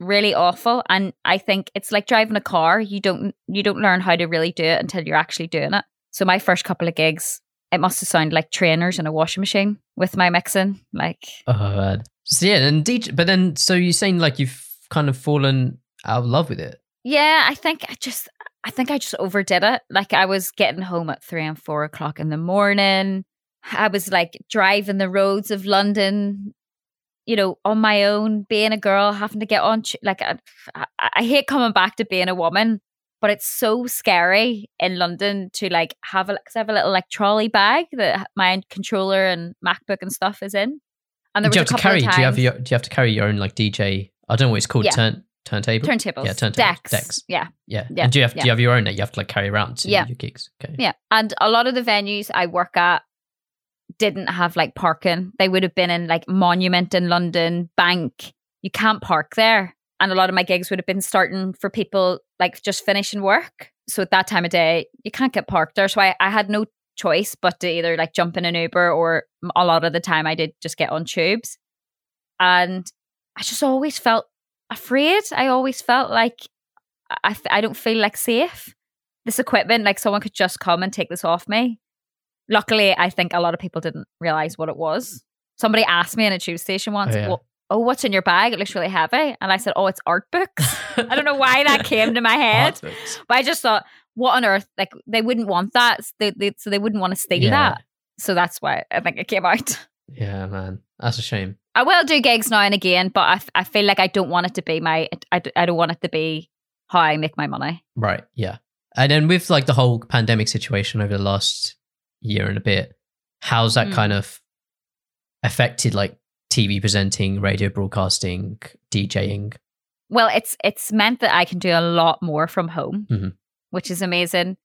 really awful and i think it's like driving a car you don't you don't learn how to really do it until you're actually doing it so my first couple of gigs it must have sounded like trainers in a washing machine with my mixing like oh so yeah and DJ but then so you're saying like you've kind of fallen out of love with it? Yeah i think i just i think i just overdid it. Like i was getting home at three and four o'clock in the morning. I was like driving the roads of london you know, on my own, being a girl, having to get on, like, I, I, I hate coming back to being a woman, but it's so scary in London to like have a, cause I have a little like trolley bag that my controller and MacBook and stuff is in. And there do you have to carry do you have your do you have to carry your own like dj i don't know what it's called Yeah. turn turntable turntables, Yeah, turntables, decks, decks. yeah, yeah. Yeah, and do you have do you have your own that you have to like carry around to Yeah. your gigs okay yeah. And a lot of the venues I work at didn't have like parking. They would have been in like Monument in London, Bank. You can't park there. And a lot of my gigs would have been starting for people like just finishing work. So at that time of day, you can't get parked there. So I, I had no choice but to either like jump in an Uber or a lot of the time I did just get on tubes. And I just always felt afraid. I always felt like I, I don't feel like safe. This equipment, like someone could just come and take this off me. Luckily, I think a lot of people didn't realize what it was. Somebody asked me in a tube station once, Oh, yeah. well, oh, what's in your bag? It looks really heavy. And I said, oh, it's art books. I don't know why that came to my head, but I just thought, what on earth? Like, they wouldn't want that. They, they, so they wouldn't want to steal Yeah. that. So that's why I think it came out. Yeah, man. That's a shame. I will do gigs now and again, but I, f- I feel like I don't want it to be my, I, d- I don't want it to be how I make my money. Right. Yeah. And then with like the whole pandemic situation over the last year and a bit, how's that Mm. kind of affected like TV presenting, radio broadcasting, DJing? Well, it's it's meant that I can do a lot more from home, Mhm. which is amazing.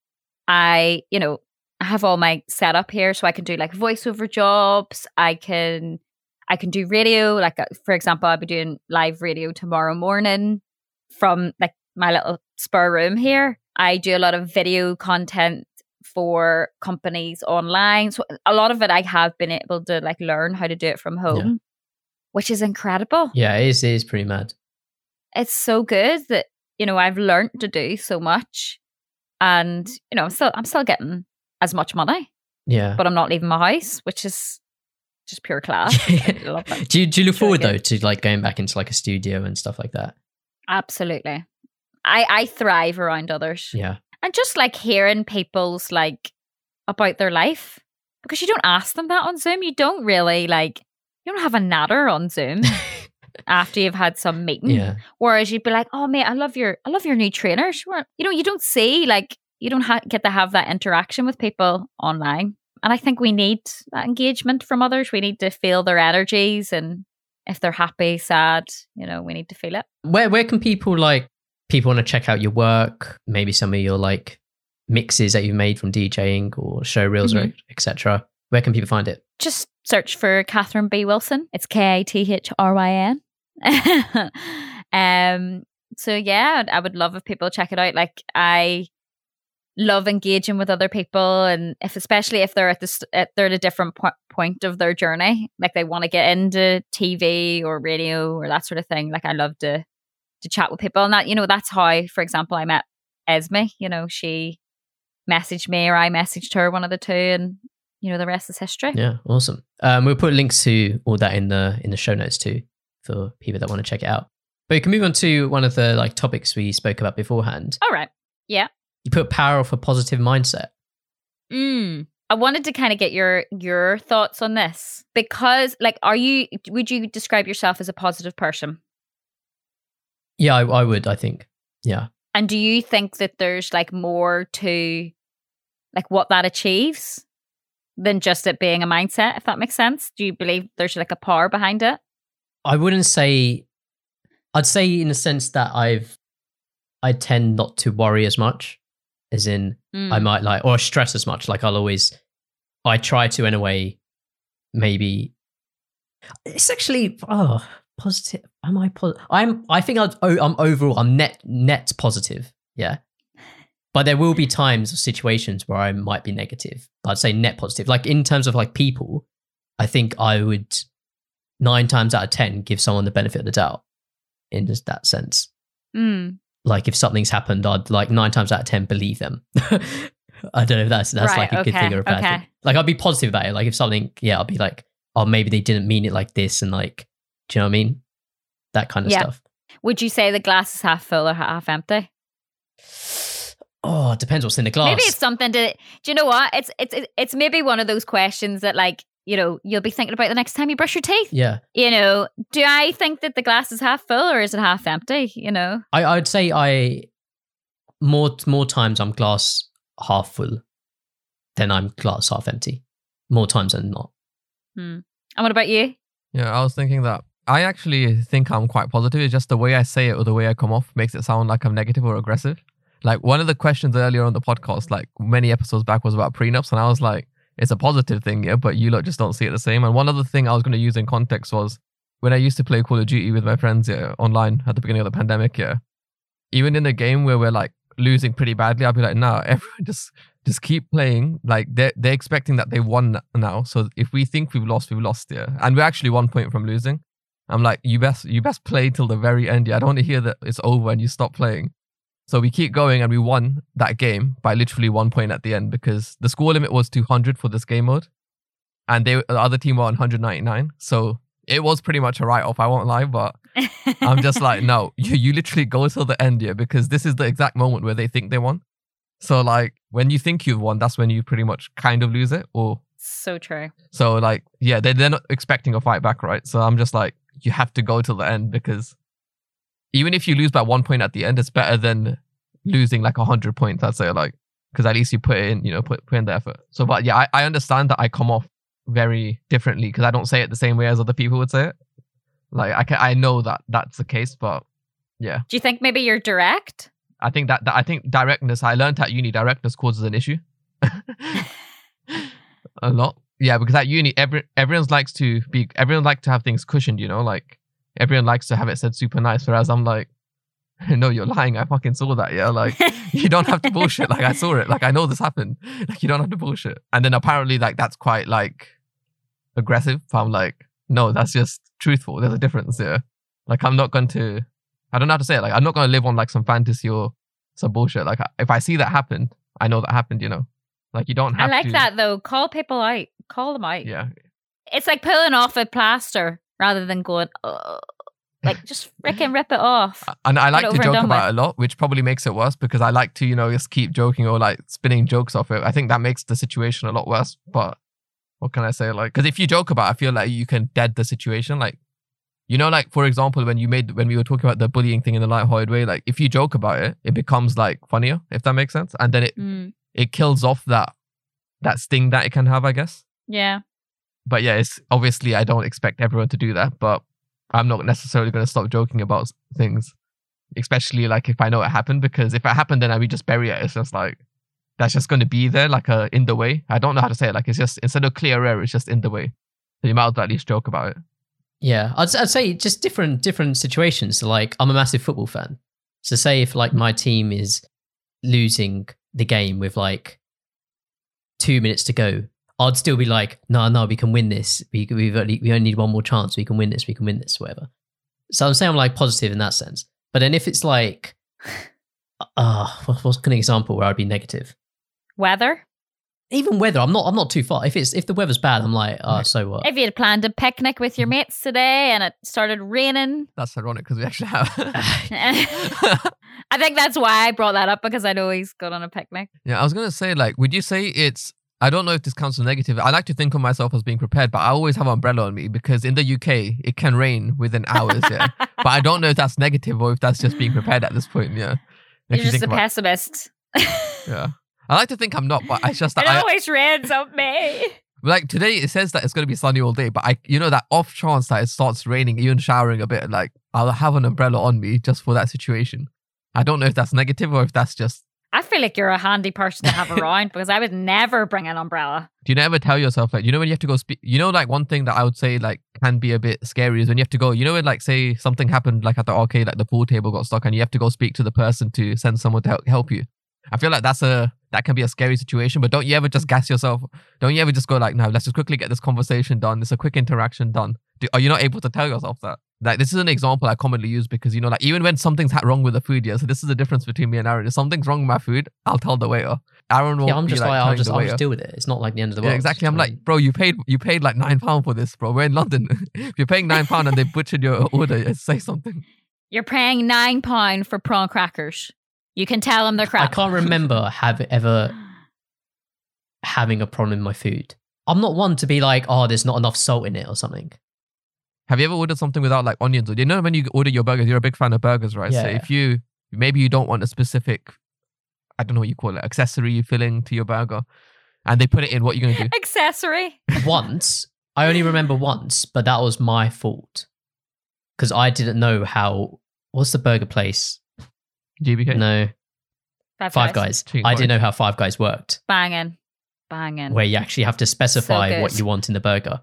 I, you know, I have all my setup here, so I can do like voiceover jobs. I can, I can do radio. Like, uh, for example, I'll be doing live radio tomorrow morning from like my little spare room here. I do a lot of video content for companies online. So a lot of it I have been able to like learn how to do it from home, which is incredible Yeah, it is, it is pretty mad. it's so good that you know I've learned to do so much, and you know I'm still I'm still getting as much money, Yeah. but I'm not leaving my house, which is just pure class. I love that. do, you, do you look forward though to like going back into like a studio and stuff like that? Absolutely, I I thrive around others, Yeah. and just like hearing people's like about their life because you don't ask them that on Zoom. You don't really like you don't have a natter on Zoom after you've had some meeting. Yeah. Whereas you'd be like, "Oh mate, I love your, I love your new trainers." You know, you don't see like you don't ha- get to have that interaction with people online, and I think we need that engagement from others. We need to feel their energies, and if they're happy, sad, you know, we need to feel it. Where where can people like people want to check out your work? Maybe some of your like mixes that you've made from DJing or show reels or Mhm. etc. Where can people find it? Just search for Kathryn B Wilson. It's K A T H R Y N. Um. So yeah, I would love if people check it out. Like I love engaging with other people, and if especially if they're at this, at, they're at a different po- point of their journey, like they want to get into TV or radio or that sort of thing. Like I love to to chat with people, and that you know that's how, for example, I met Esme. You know, she messaged me or I messaged her, one of the two, and you know the rest is history. Yeah, awesome. Um, we'll put links to all that in the in the show notes too for people that want to check it out. But we can move on to one of the like topics we spoke about beforehand. All right. Yeah. You put power of a positive mindset. Mm. I wanted to kind of get your your thoughts on this because, like, are you? Would you describe yourself as a positive person? Yeah, I, I would. I think. Yeah. And do you think that there's like more to, like, what that achieves than just it being a mindset? If that makes sense, do you believe there's like a power behind it? I wouldn't say. I'd say in the sense that I've, I tend not to worry as much, as in Mm. I might like or stress as much. Like I'll always, I try to in a way, maybe. It's actually oh positive. Am I positive? I'm. I think I'd, oh, I'm overall. I'm net net positive. Yeah. But there will be times or situations where I might be negative. But I'd say net positive. Like in terms of like people, I think I would nine times out of ten give someone the benefit of the doubt. In just that sense Mm. like if something's happened, I'd like nine times out of ten believe them. I don't know if that's that's Right, like a good thing or a bad okay. thing. Like I'd be positive about it. Like if something, yeah, I'll be like, oh, maybe they didn't mean it like this, and like, do you know what I mean? That kind of Yeah. stuff. Would you say the glass is half full or half empty? Oh, it depends what's in the glass. Maybe it's something to. Do you know what? It's it's it's maybe one of those questions that like you know you'll be thinking about the next time you brush your teeth. yeah, You know, do I think that the glass is half full or is it half empty? You know, I I'd say I more more times I'm glass half full than I'm glass half empty. More times than not. hmm. and what about you? Yeah, I was thinking that I actually think I'm quite positive. It's just the way I say it or the way I come off makes it sound like I'm negative or aggressive. Like one of the questions earlier on the podcast, like many episodes back, was about prenups, and I was like, it's a positive thing, yeah, but you lot just don't see it the same. And one other thing I was going to use in context was when I used to play Call of Duty with my friends yeah, online at the beginning of the pandemic, yeah. Even in a game where we're like losing pretty badly, I'd be like, no, everyone just just keep playing. Like they're they're expecting that they won now. So if we think we've lost, we've lost. Yeah, and we're actually one point from losing. I'm like, you best you best play till the very end. Yeah, I don't want to hear that it's over and you stop playing. So we keep going and we won that game by literally one point at the end because the score limit was 200 for this game mode, and they the other team were on 199. So it was pretty much a write off. I won't lie, but I'm just like, no, you you literally go till the end, yeah, because this is the exact moment where they think they won. So like when you think you've won, that's when you pretty much kind of lose it. Or so true. so like yeah, they they're not expecting a fight back, right? So I'm just like, you have to go till the end because even if you lose by one point at the end, it's better than losing like a hundred points. I'd say like because at least you put in, you know, put put in the effort. So, but yeah, I, I understand that I come off very differently because I don't say it the same way as other people would say it. Like I can, I know that that's the case, but yeah, Do you think maybe you're direct? I think that, that I think directness. I learned at uni directness causes an issue. a lot, yeah, because at uni, every everyone likes to be, everyone like to have things cushioned, you know, like everyone likes to have it said super nice. Whereas I'm like, no, you're lying. I fucking saw that. Yeah, like you don't have to bullshit. Like I saw it. Like I know this happened. Like you don't have to bullshit. And then apparently, like that's quite like aggressive. I'm like, no, that's just truthful. There's a difference there. Like I'm not going to. I don't know how to say it. Like I'm not going to live on like some fantasy or some bullshit. Like if I see that happen, I know that happened. You know, like you don't have I like to, that though. Call people out. Call them out. Yeah, It's like pulling off a plaster rather than going, "Ugh." like just freaking rip it off. and I like to joke about it a lot, which probably makes it worse because I like to, you know, just keep joking or like spinning jokes off it. I think that makes the situation a lot worse. But what can I say? Like, because if you joke about, it, I feel like you can dead the situation. Like, you know, like for example, when you made when we were talking about the bullying thing in the lighthearted way, like if you joke about it, it becomes like funnier, if that makes sense, and then it Mm, it kills off that that sting that it can have, I guess. yeah. But yeah, it's obviously I don't expect everyone to do that, but I'm not necessarily going to stop joking about things, especially like if I know it happened, because if it happened, then I would just bury it. It's just like that's just going to be there, like a in the way. I don't know how to say it. Like it's just instead of clear air, it's just in the way. So you might at least joke about it. Yeah, I'd, I'd say just different different situations. So like, I'm a massive football fan. So say if like my team is losing the game with like two minutes to go, I'd still be like, no, no, we can win this. We we've only we only need one more chance. We can win this. We can win this. Whatever. So I'm saying I'm like positive in that sense. But then if it's like, ah, uh, what's an example where I'd be negative? Weather. Even weather, I'm not. I'm not too far. If it's if the weather's bad, I'm like, oh, Right. so what? If you had planned a picnic with your mates today and it started raining, That's ironic because we actually have. I think that's why I brought that up because I know he's gone on a picnic. Yeah, I was gonna say, like, would you say it's? I don't know if this counts as negative. I like to think of myself as being prepared, but I always have an umbrella on me because in the UK it can rain within hours. Yeah, but I don't know if that's negative or if that's just being prepared at this point. Yeah, If You're you just a about- pessimist. Yeah, I like to think I'm not, but it's just that it I always rains on me. like today. It says that it's gonna be sunny all day, but I, you know, that off chance that it starts raining, even showering a bit, like I'll have an umbrella on me just for that situation. I don't know if that's negative or if that's just. I feel like you're a handy person to have around because I would never bring an umbrella. Do you never tell yourself like you know when you have to go speak? You know, like one thing that I would say like can be a bit scary is when you have to go. You know, when like say something happened like at the arcade, like the pool table got stuck, and you have to go speak to the person to send someone to help, you. I feel like that's a that can be a scary situation. But don't you ever just gas yourself? Don't you ever just go like, no, let's just quickly get this conversation done. It's a quick interaction done. Do, are you not able to tell yourself that? Like this is an example I commonly use because you know, like even when something's wrong with the food, yeah. So this is the difference between me and Aaron. If something's wrong with my food, I'll tell the waiter. Aaron will yeah, I'm be just like, like, I'll just the I'll just deal with it. It's not like the end of the world. Yeah, world. exactly. I'm like, bro, you paid you paid like nine pound for this, bro. We're in London. if you're paying nine pound and they butchered your order, yeah, say something. You're paying nine pound for prawn crackers. You can tell them they're crap. I can't remember have ever having a problem with my food. I'm not one to be like, oh, there's not enough salt in it or something. Have you ever ordered something without like onions? Or you know when you order your burgers, you're a big fan of burgers, right? So Yeah. if you maybe you don't want a specific, I don't know what you call it, accessory filling to your burger, and they put it in, what are you gonna do? Accessory. once, I only remember once, but that was my fault because I didn't know how. What's the burger place? GBK. No, Five, Five Guys. Chicken I didn't know how Five Guys worked, Banging. Banging. where you actually have to specify what you want in the burger.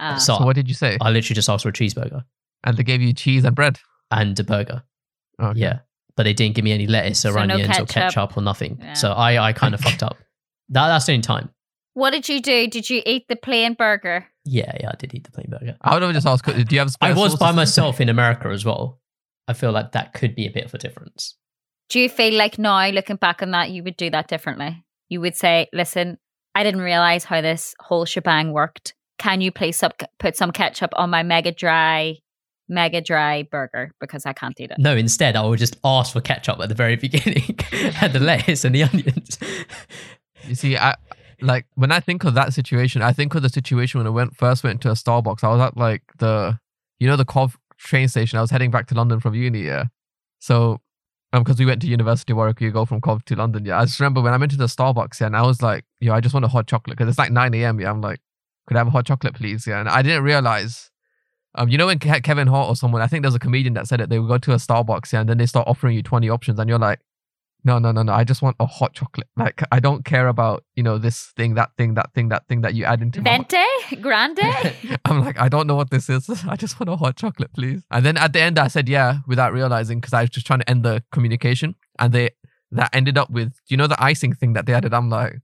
Ah. So, So what did you say? I literally just asked for a cheeseburger And they gave you cheese and bread. and a burger. Okay. Yeah. But they didn't give me any lettuce or So no onions or ketchup. ketchup or nothing. Yeah. So I, I kind of fucked up. That, that's the only time. What did you do? Did you eat the plain burger? Yeah, yeah, I did eat the plain burger. I would have just asked, do you have? I was by myself in America as well. I feel like that could be a bit of a difference. Do you feel like now, looking back on that, you would do that differently? You would say, listen, I didn't realize how this whole shebang worked. Can you please sub- put some ketchup on my mega dry, mega dry burger because I can't eat it? No, instead, I will just ask for ketchup at the very beginning and the lettuce and the onions. You see, I like when I think of that situation, I think of the situation when I went first went to a Starbucks. I was at like the, you know, the Cov train station. I was heading back to London from uni. Yeah, so um, because we went to University of Warwick, you go from Cov to London. Yeah, I just remember when I went to the Starbucks. Yeah, and I was like, yo, I just want a hot chocolate because it's like nine a.m. Yeah, I'm like, could I have a hot chocolate, please? Yeah, and I didn't realize. Um, you know when Ke- Kevin Hart or someone, I think there's a comedian that said it. They would go to a Starbucks, yeah, and then they start offering you 20 options, and you're like, no, no, no, no. I just want a hot chocolate. Like I don't care about you know this thing, that thing, that thing, that thing that you add into my. hot- Venti? Grande? I'm like, I don't know what this is. I just want a hot chocolate, please. And then at the end, I said yeah without realizing because I was just trying to end the communication, and they that ended up with you know the icing thing that they added. I'm like,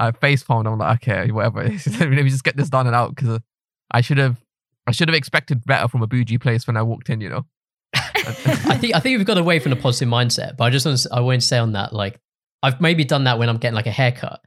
I face palmed. I'm like, okay, whatever. Let me just get this done and out because I should have. I should have expected better from a bougie place when I walked in, you know. I think I think we've got away from the positive mindset, but I just want to, I want to say on that, like I've maybe done that when I'm getting like a haircut,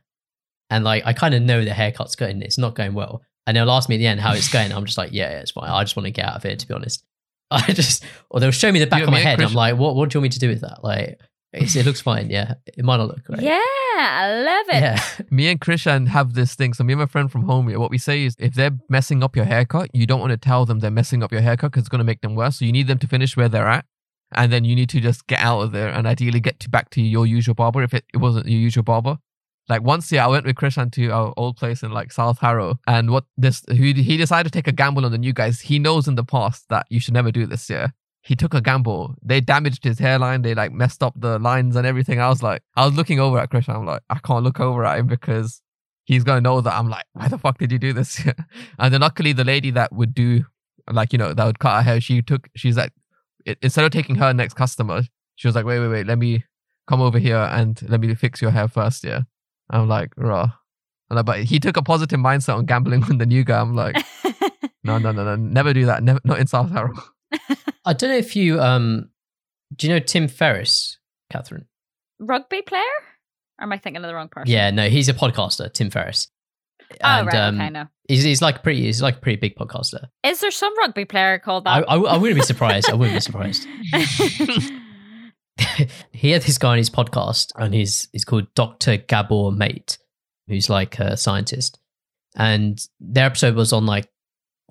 and like I kind of know the haircut's going, it's not going well, and they'll ask me at the end how it's going. I'm just like, yeah, yeah, it's fine. I just want to get out of here, to be honest. I just, or they'll show me the back You of my head, and I'm like, what, what do you want me to do with that? Like, it's, it looks fine, yeah. It might not look great. Yeah, I love it. yeah. me and Krishan have this thing. So me and my friend from home what we say is if they're messing up your haircut, you don't want to tell them they're messing up your haircut because it's going to make them worse. So you need them to finish where they're at. And then you need to just get out of there and ideally get to back to your usual barber if it, it wasn't your usual barber. Like once, yeah, I went with Krishan to our old place in like South Harrow, and what this he he decided to take a gamble on the new guys. He knows in the past that you should never do this. Yeah, he took a gamble. They damaged his hairline. They like messed up the lines and everything. I was like, I was looking over at Krishan. I'm like, I can't look over at him because he's gonna know that I'm like, why the fuck did you do this? and then luckily the lady that would do like you know that would cut her hair, she took she's like instead of taking her next customer, she was like, wait, wait, wait, let me come over here and let me fix your hair first. Yeah, I'm like, raw. Like, but he took a positive mindset on gambling on the new guy. I'm like, no, no, no, no, never do that. Never, not in South Harrow. I don't know if you, um, do you know Tim Ferriss, Kathryn? Rugby player? Or am I thinking of the wrong person? Yeah, no, he's a podcaster, Tim Ferriss. Oh, And, right. um, okay, no. He's, he's like pretty, he's like a pretty big podcaster. Is there some rugby player called I, that? I, I wouldn't be surprised. I wouldn't be surprised. he had this guy on his podcast, and he's he's called Dr. Gabor Mate, who's like a scientist. And their episode was on like,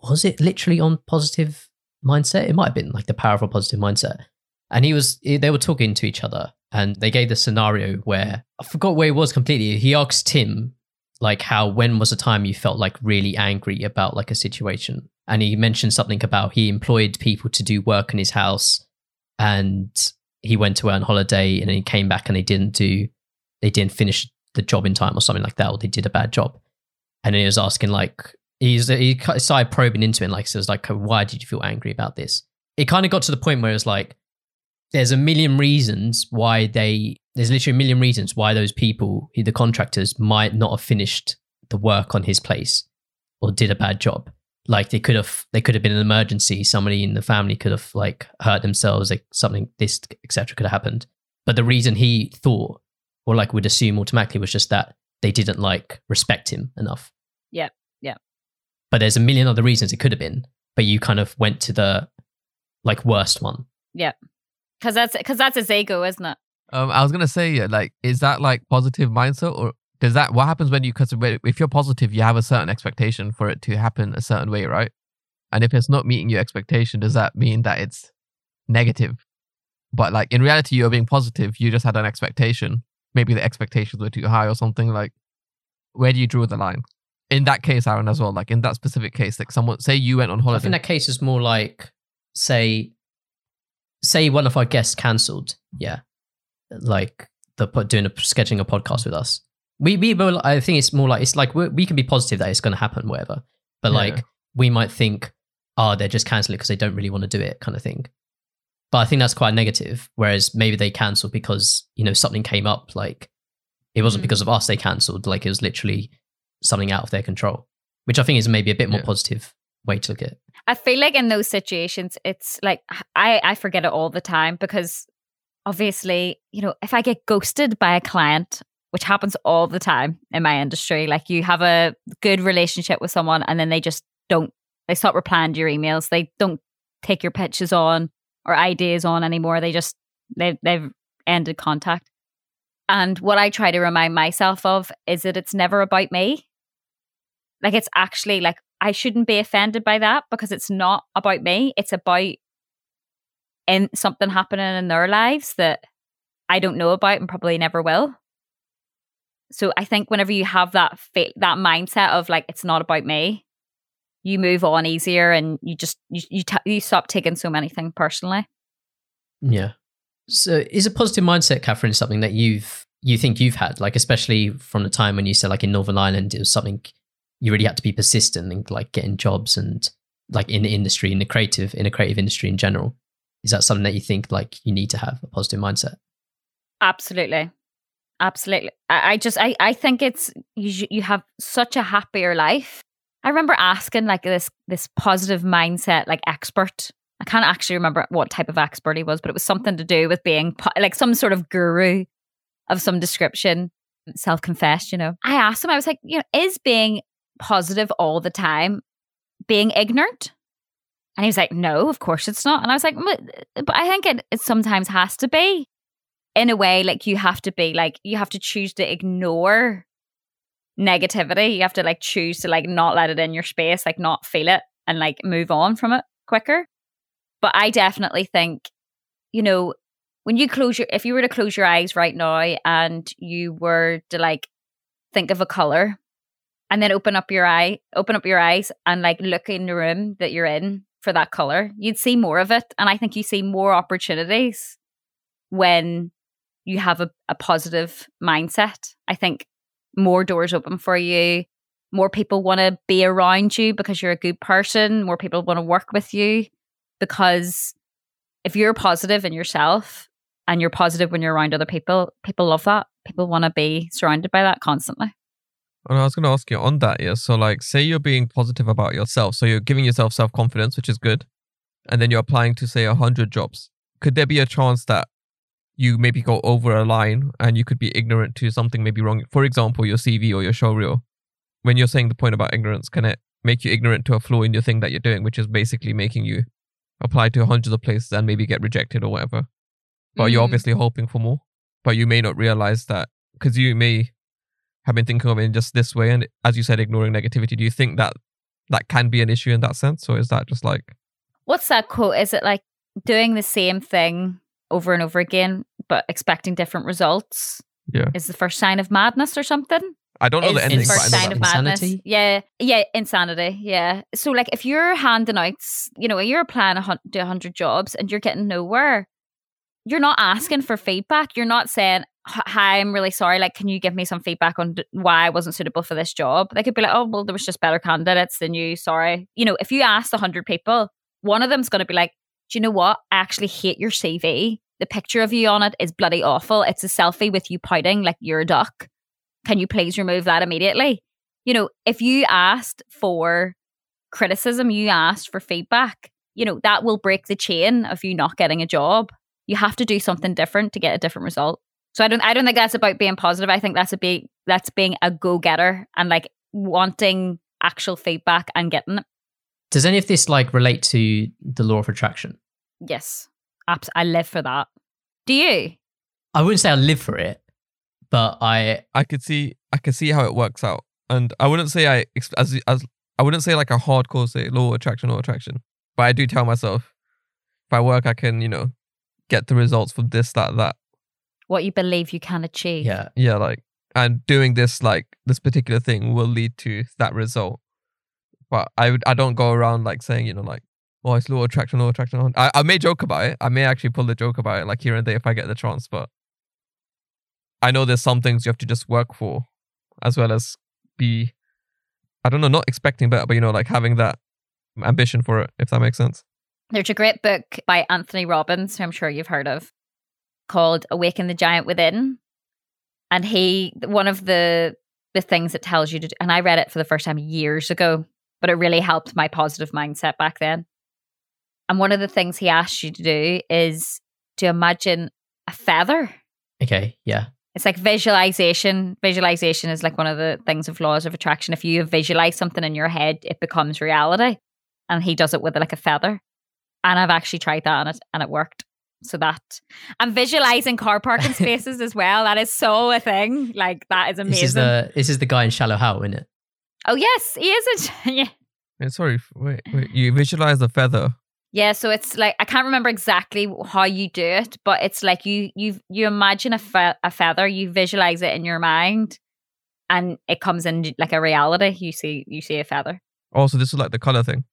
was it literally on positive mindset? It might have been like the powerful positive mindset. And he was, they were talking to each other, and they gave the scenario where I forgot where it was completely. He asked Tim, like, how when was the time you felt like really angry about like a situation? And he mentioned something about he employed people to do work in his house, and he went away on holiday, and then he came back and they didn't do, they didn't finish the job in time or something like that, or they did a bad job. And he was asking like, he's he started probing into it, And like, it was like, why did you feel angry about this? It kind of got to the point where it was like, there's a million reasons why they there's literally a million reasons why those people the contractors might not have finished the work on his place or did a bad job like they could have they could have been an emergency somebody in the family could have like hurt themselves like something this etc could have happened but the reason he thought or like would assume automatically was just that they didn't like respect him enough yeah. But there's a million other reasons it could have been but you kind of went to the like worst one Yeah. Because that's because that's his ego, isn't it? Um, I was gonna say, like, is that like positive mindset, or does that what happens when you? Because if you're positive, you have a certain expectation for it to happen a certain way, right? And if it's not meeting your expectation, does that mean that it's negative? But like in reality, you're being positive. You just had an expectation. Maybe the expectations were too high or something. Like, where do you draw the line? In that case, Aaron, as well, like in that specific case, like someone say you went on holiday. I think that case is more like, say, say one of our guests cancelled. Yeah, like the doing a scheduling a podcast with us. We we will. I think it's more like it's like we we can be positive that it's going to happen, whatever. But Yeah. like we might think, oh, they're just canceling it because they don't really want to do it, kind of thing. But I think that's quite negative. Whereas maybe they cancelled because you know something came up, like It wasn't Mhm. because of us they cancelled. Like it was literally something out of their control, which I think is maybe a bit more Yeah. positive way to look at it. I feel like in those situations, it's like I, I forget it all the time because obviously, you know, if I get ghosted by a client, which happens all the time in my industry, like you have a good relationship with someone and then they just don't, they stop replying to your emails. They don't take your pitches on or ideas on anymore. They just, they've, they've ended contact. And what I try to remind myself of is that it's never about me. Like it's actually like I shouldn't be offended by that because it's not about me. It's about in something happening in their lives that I don't know about and probably never will. So I think whenever you have that fa- that mindset of like it's not about me, you move on easier and you just you you, ta you stop taking so many things personally. Yeah. So is a positive mindset, Kathryn, something that you've you think you've had, like especially from the time when you said like in Northern Ireland, it was something you really had to be persistent and like getting jobs and like in the industry, in the creative, in a creative industry in general. Is that something that you think like you need to have a positive mindset? Absolutely. Absolutely. I, I just I, I think it's you you have such a happier life. I remember asking like this this positive mindset like expert. I can't actually remember what type of expert he was, but it was something to do with being po- like some sort of guru of some description, self confessed, you know. I asked him, I was like, you know, is being positive all the time being ignorant? And he was like, no, of course it's not. And I was like, but, I think it, it sometimes has to be in a way like you have to be like you have to choose to ignore negativity you have to like choose to like not let it in your space like not feel it and like move on from it quicker but i definitely think you know when you close your if you were to close your eyes right now and you were to like think of a color and then open up your eye open up your eyes and like look in the room that you're in for that color you'd see more of it and i think you see more opportunities when you have a, a positive mindset. I think more doors open for you. More people want to be around you because you're a good person. More people want to work with you because if you're positive in yourself and you're positive when you're around other people, people love that. People want to be surrounded by that constantly. And I was going to ask you on that, yeah. So, like, say you're being positive about yourself. So, you're giving yourself self confidence, which is good. And then you're applying to, say, 100 jobs. Could there be a chance that you maybe go over a line and you could be ignorant to something maybe wrong? For example, your CV or your show reel. When you're saying the point about ignorance, can it make you ignorant to a flaw in your thing that you're doing, which is basically making you apply to hundreds of places and maybe get rejected or whatever? But you're Mm. obviously hoping for more. But you may not realize that because you may have been thinking of it in just this way and as you said ignoring negativity do you think that that can be an issue in that sense or is that just like What's that quote? Is it like doing the same thing over and over again, but expecting different results? Yeah. Is the first sign of madness or something? i don't know is the ending the but I first sign of madness. Insanity? Yeah, yeah, insanity. Yeah. So, like, if you're handing out, you know, you're applying a hun- to a hundred jobs and you're getting nowhere, you're not asking for feedback. You're not saying, "H- "Hi, I'm really sorry. Like, can you give me some feedback on d- why I wasn't suitable for this job?" They could be like, "Oh, well, there was just better candidates than you. Sorry." You know, if you ask a hundred people, one of them's going to be like, "Do you know what? I actually hate your CV. The picture of you on it is bloody awful. It's a selfie with you pouting like you're a duck." can you please remove that immediately? You know, if you asked for criticism, you asked for feedback, you know, that will break the chain of you not getting a job. You have to do something different to get a different result. So I don't I don't think that's about being positive. I think that's a be that's being a go-getter and like wanting actual feedback and getting it. Does any of this like relate to the law of attraction? Yes. Abs- I live for that. Do you? I wouldn't say I live for it, but I i could see i could see how it works out and i wouldn't say i ex- as as i wouldn't say like a hardcore say law of attraction or attraction but i do tell myself if i work i can you know get the results from this that that What you believe you can achieve. yeah. yeah like and doing this like this particular thing will lead to that result but i would i don't go around like saying you know like oh it's law attraction law attraction I, I may joke about it i may actually pull the joke about it like here and there if i get the chance but i know there's some things you have to just work for as well as be i don't know not expecting better but you know like having that ambition for it if that makes sense There's a great book by Anthony Robbins, who I'm sure you've heard of, called Awaken the Giant Within. and he one of the the things it tells you to do, and I read it for the first time years ago, but it really helped my positive mindset back then. And one of the things he asks you to do is to imagine a feather. Okay, yeah. It's like visualization. Visualization is like one of the things of laws of attraction. If you visualize something in your head, it becomes reality. And he does it with like a feather. And I've actually tried that and it and it worked. So that I'm visualizing car parking spaces as well. That is so a thing. Like that is amazing. This is the this is the guy in Shallow Hal, isn't it? oh yes, he is it. yeah. Wait, sorry, wait, wait. You visualize the feather. Yeah, so it's like I can't remember exactly how you do it, but it's like you you you imagine a fe- a feather, you visualize it in your mind, and it comes in like a reality. You see you see a feather. Oh, also, this is like the color thing.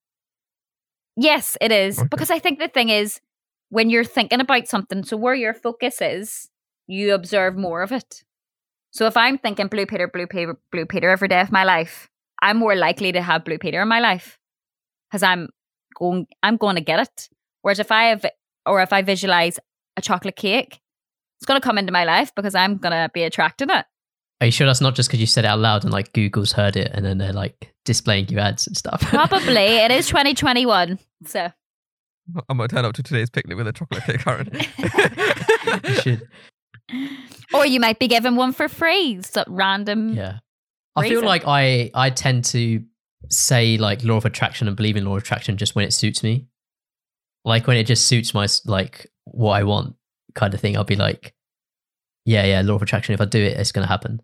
Yes, it is Okay. because I think the thing is when you're thinking about something, so where your focus is, you observe more of it. So if I'm thinking Blue Peter, Blue Peter, Blue Peter every day of my life, I'm more likely to have Blue Peter in my life because I'm going, I'm going to get it. Whereas if I have, or if I visualize a chocolate cake, it's going to come into my life because I'm going to be attracting it. Are you sure that's not just because you said it out loud and like Google's heard it and then they're like displaying you ads and stuff? Probably it is 2021. So I'm gonna turn up to today's picnic with a chocolate cake, Karen. you should. or you might be given one for free. So random. Yeah. I feel reason. like I I tend to say like law of attraction and believe in law of attraction just when it suits me. Like when it just suits my like what I want kind of thing. I'll be like, yeah, yeah, law of attraction. If I do it, it's gonna happen.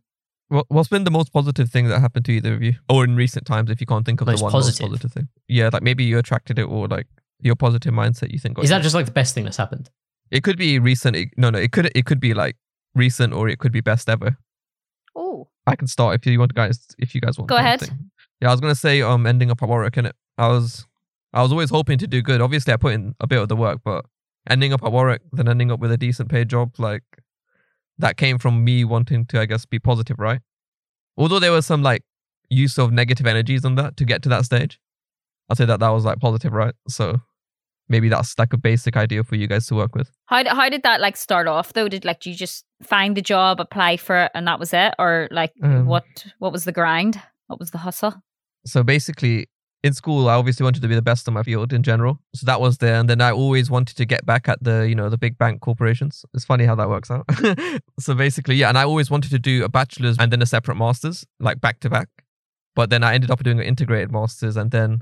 What, what's been the most positive thing that happened to either of you, or in recent times, if you can't think of Most the one positive? most positive thing? Yeah, like maybe you attracted it, or like your positive mindset. You think got Is that you. just like the best thing that's happened? It could be recent. It, no, no. It could it could be like recent, or it could be best ever. Oh, I can start if you want, guys. If you guys want, Go ahead. thing. Yeah, I was gonna say, um, ending up at Warwick, and I was, I was always hoping to do good. Obviously, I put in a bit of the work, but ending up at Warwick, then ending up with a decent paid job, like that came from me wanting to, I guess, be positive, right? Although there was some like use of negative energies on that to get to that stage, I'd say that that was like positive, right? So maybe that's like a basic idea for you guys to work with. how did how did that like start off though? Did like you just find the job, apply for it, and that was it, or like Um, what what was the grind? What was the hustle? so basically in school i obviously wanted to be the best in my field in general so that was there and then i always wanted to get back at the you know the big bank corporations it's funny how that works out so basically yeah and i always wanted to do a bachelor's and then a separate master's like back to back but then i ended up doing an integrated master's and then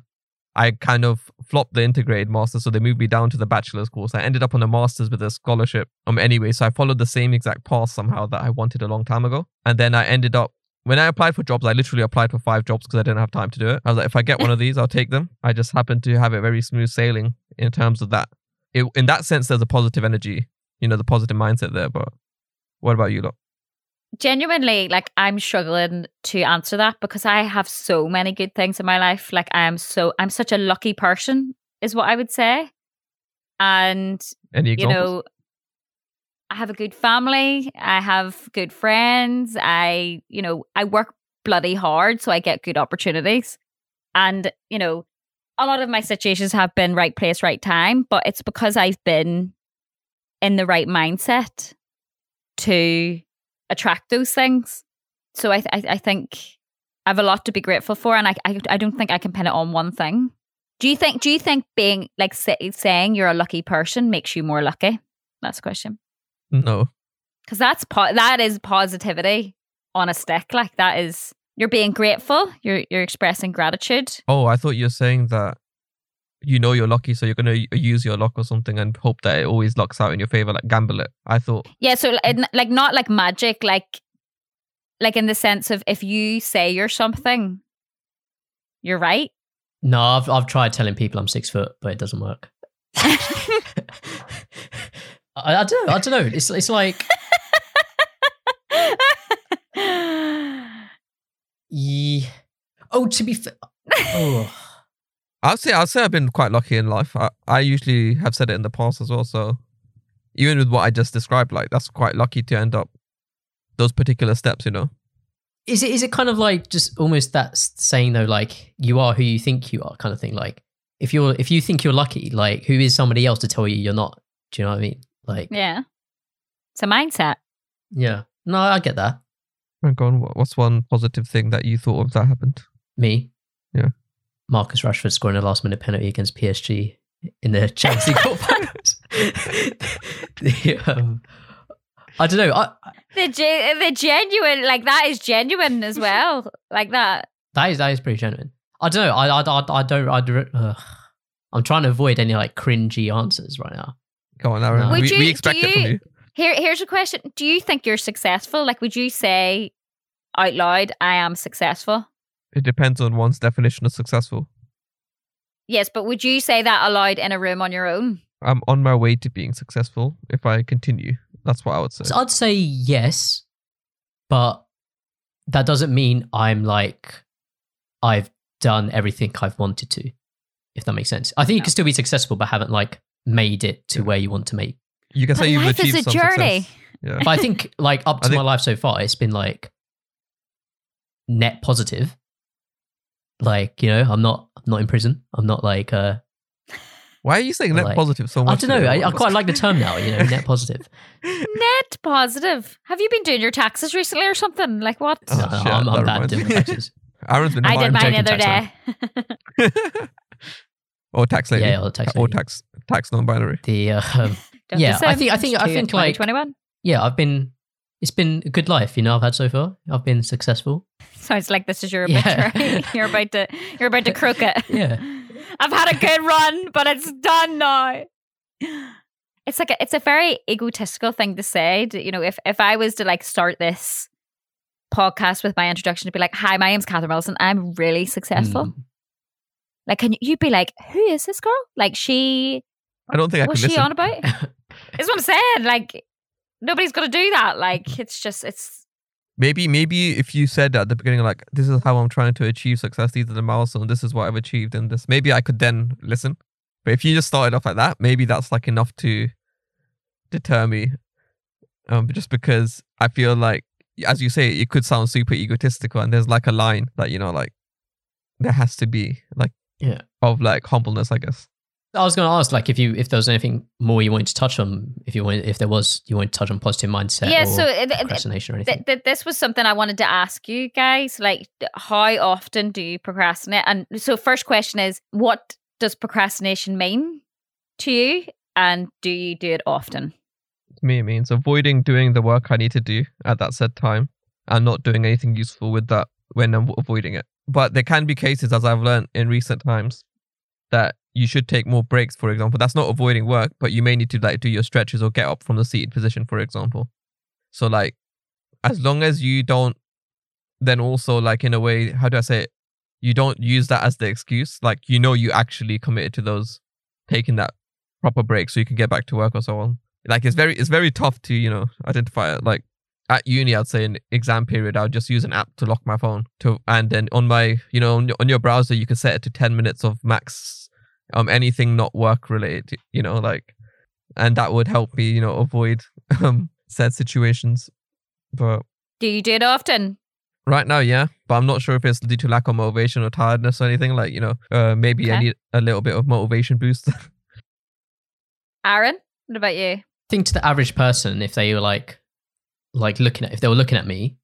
i kind of flopped the integrated master, so they moved me down to the bachelor's course i ended up on a master's with a scholarship um anyway so i followed the same exact path somehow that i wanted a long time ago and then i ended up when I applied for jobs, I literally applied for five jobs because I didn't have time to do it. I was like, if I get one of these, I'll take them. I just happened to have it very smooth sailing in terms of that. It, in that sense, there's a positive energy, you know, the positive mindset there. But what about you, lot? Genuinely, like I'm struggling to answer that because I have so many good things in my life. Like I am so I'm such a lucky person, is what I would say. And you know i have a good family i have good friends i you know i work bloody hard so i get good opportunities and you know a lot of my situations have been right place right time but it's because i've been in the right mindset to attract those things so i i, I think i have a lot to be grateful for and I, I i don't think i can pin it on one thing do you think do you think being like say, saying you're a lucky person makes you more lucky that's the question no. because that's po- that is positivity on a stick. Like that is you're being grateful. You're you're expressing gratitude. Oh, I thought you were saying that you know you're lucky, so you're going to use your luck or something and hope that it always locks out in your favor, like gamble it. I thought, Yeah. So like, like not like magic. Like like in the sense of if you say you're something, you're right. No, I've I've tried telling people I'm six foot, but it doesn't work. I, I don't know. I don't know. It's it's like yeah. Oh, to be fair. Oh, I'd say I'd say I've been quite lucky in life. I, I usually have said it in the past as well. So even with what I just described, like that's quite lucky to end up those particular steps. You know. is it is it kind of like just almost that saying though, like you are who you think you are, kind of thing. Like if you're if you think you're lucky, like who is somebody else to tell you you're not? Do you know what I mean? Like yeah. It's a mindset. yeah. No, I get that. And go on, what's one positive thing that you thought of that happened? Me. Yeah. Marcus Rashford scoring a last minute penalty against PSG in the Champions League quarterfinals. The, um, I don't know. I, The ge- the genuine like that is genuine as well. Like that. that is that is pretty genuine. I don't know. I I, I, I don't. I, don't- ugh. I'm trying to avoid any like cringy answers right now. Go on, Aaron. No. Would We, you- we do expect it from you- you. Here here's a question. Do you think you're successful? Like would you say out loud, I am successful? It depends on one's definition of successful. Yes, but would you say that aloud in a room on your own? I'm on my way to being successful if I continue. That's what I would say. So I'd say yes, but that doesn't mean I'm like I've done everything I've wanted to. If that makes sense, I think you can still be successful, but haven't like made it to Yeah. where you want to make. You can But say you've life is achieved a some journey. success. Yeah. But I think like up to think- my life so far, it's been like net positive. Like you know, I'm not I'm not in prison. I'm not like uh Why are you saying net Like- positive so much? I don't know. I, I quite like the term now. You know, net positive. Net positive. Have you been doing your taxes recently or something? Like what? Oh, No, shit, I'm, that I'm bad reminds doing taxes. Aaron's been I did mine the other day. tax or tax lady. Yeah, or tax Or tax tax non-binary. The uh, um, Yeah, I assume. think- I think- I Two think, like- 2021. yeah, I've been. It's been a good life, you know. I've had so far. I've been successful. Sounds like this is your Yeah. obituary. you're about to you're about to crook it. Yeah. I've had a good run, but it's done now. It's like a, it's a very egotistical thing to say. to- You know, if if I was to like start this podcast with my introduction to be like, "Hi, my name's Kathryn Wilson. I'm really successful." Mm. Like, can you you'd be like, "Who is this girl? Like, she I don't think I what's she listen. on about?" That's what I'm saying. Like, nobody's gonna do that. Like, it's just it's Maybe maybe if you said at the beginning like this is how I'm trying to achieve success, these are the milestones, this is what I've achieved and this maybe I could then listen. But if you just started off like that, maybe that's like enough to deter me. Um just because I feel like as you say, it could sound super egotistical and there's like a line that, you know, like there has to be like Yeah. of like humbleness, I guess. I was going to ask, like, if you if there was anything more you wanted to touch on, if you want, if there was, you wanted to touch on positive mindset yeah. or So uh, it, it- procrastination or anything. th- th- this was something I wanted to ask you guys. Like, how often do you procrastinate? And so, first question is, what does procrastination mean to you, and do you do it often? To me, it means avoiding doing the work I need to do at that said time and not doing anything useful with that when I'm avoiding it. But there can be cases, as I've learned in recent times, that you should take more breaks, for example. That's not avoiding work, but you may need to like do your stretches or get up from the seated position, for example. So, like, as long as you don't, then also, like, in a way, how do I say it? You don't use that as the excuse. Like, you know, you actually committed to those, taking that proper break so you can get back to work or so on like it's very it's very tough to you know identify it like at uni i'd say in exam period i'd just use an app to lock my phone to and then on my you know on your, on your browser you can set it to 10 minutes of max um anything not work related you know like and that would help me you know avoid um said situations but Do you do it often? right now yeah but i'm not sure if it's due to lack of motivation or tiredness or anything like you know uh maybe i need a little bit of motivation boost Aaron, what about you? think to the average person, if they were like, like looking at, if they were looking at me,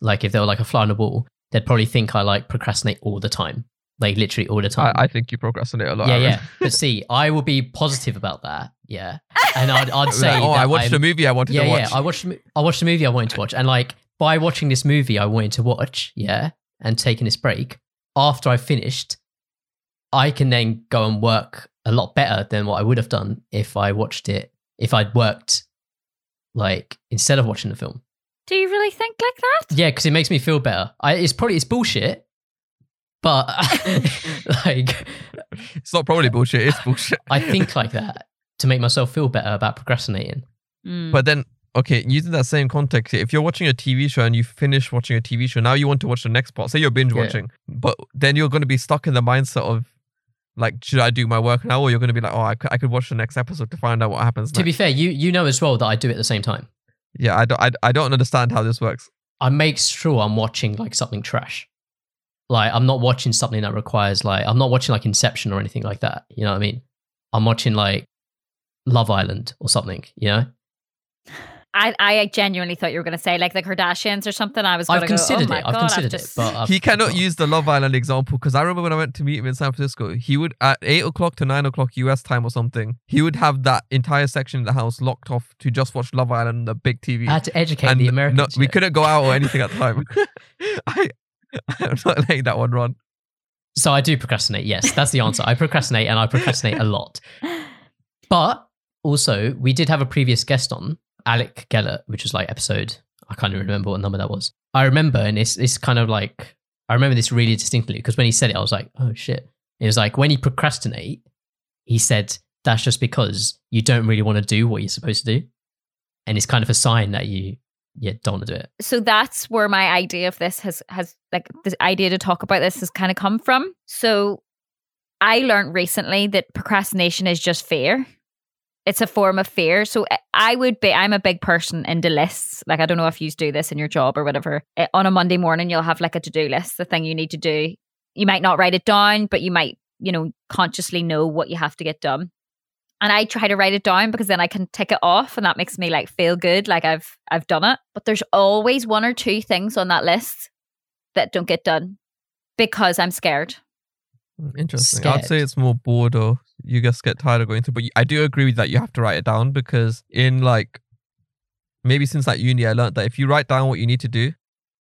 like if they were like a fly on the wall, they'd probably think I like procrastinate all the time, like literally all the time. I, I think you procrastinate a lot yeah, Aaron. yeah. But see, I will be positive about that. Yeah, and I'd, I'd say, Like, oh, that I watched I'm- a movie I wanted yeah, to watch. yeah. I watched, I watched the movie I wanted to watch, and like by watching this movie I wanted to watch, yeah, and taking this break after I finished, I can then go and work a lot better than what I would have done if I watched it if I'd worked like instead of watching the film. Do you really think like that? Yeah, because it makes me feel better. I, it's probably it's bullshit, but like It's not probably bullshit. It's bullshit. I think like that to make myself feel better about procrastinating. Mm. But then, okay, using that same context, if you're watching a TV show and you finish watching a TV show, now you want to watch the next part. Say you're binge Yeah. watching, but then you're going to be stuck in the mindset of, like, should I do my work now? Or you're going to be like, oh, I could, I could watch the next episode to find out what happens. To be fair, you you know as well that I do it at the same time. yeah, I don't, I, I don't understand how this works. I make sure I'm watching like something trash. Like I'm not watching something that requires like I'm not watching like Inception or anything like that. You know what I mean? I'm watching like Love Island or something. You know? I, I genuinely thought you were going to say like the Kardashians or something. I was going I've to go, considered oh my it. I've God, considered just... it, but I've, he cannot use the Love Island example because I remember when I went to meet him in San Francisco, he would at eight o'clock to nine o'clock US time or something, he would have that entire section of the house locked off to just watch Love Island on the big TV. I had to educate and the Americans. no, we couldn't go out or anything at the time. I, I'm not letting that one run. So I do procrastinate. Yes, that's the answer. I procrastinate and I procrastinate a lot. But also, we did have a previous guest on, Alec Geller, which was like episode, I can't even remember what number that was. I remember, and it's, it's kind of like, I remember this really distinctly because when he said it, I was like, oh shit. It was like, when you procrastinate, he said, that's just because you don't really want to do what you're supposed to do. And it's kind of a sign that you, yeah, don't do it. so that's where my idea of this has has like the idea to talk about this has kind of come from. So I learned recently that procrastination is just fear. It's a form of fear. So I- I would be I'm a big person into lists. Like I don't know if you do this in your job or whatever. Eh, On a Monday morning you'll have like a to-do list, the thing you need to do. You might not write it down, but you might, you know, consciously know what you have to get done. And I try to write it down because then I can tick it off and that makes me like feel good like I've I've done it. But there's always one or two things on that list that don't get done because I'm scared. Hmm, interesting. I'd say it's more bored or you just get tired of going through. But I do agree with that you have to write it down because in like maybe since like uni, I learned that if you write down what you need to do.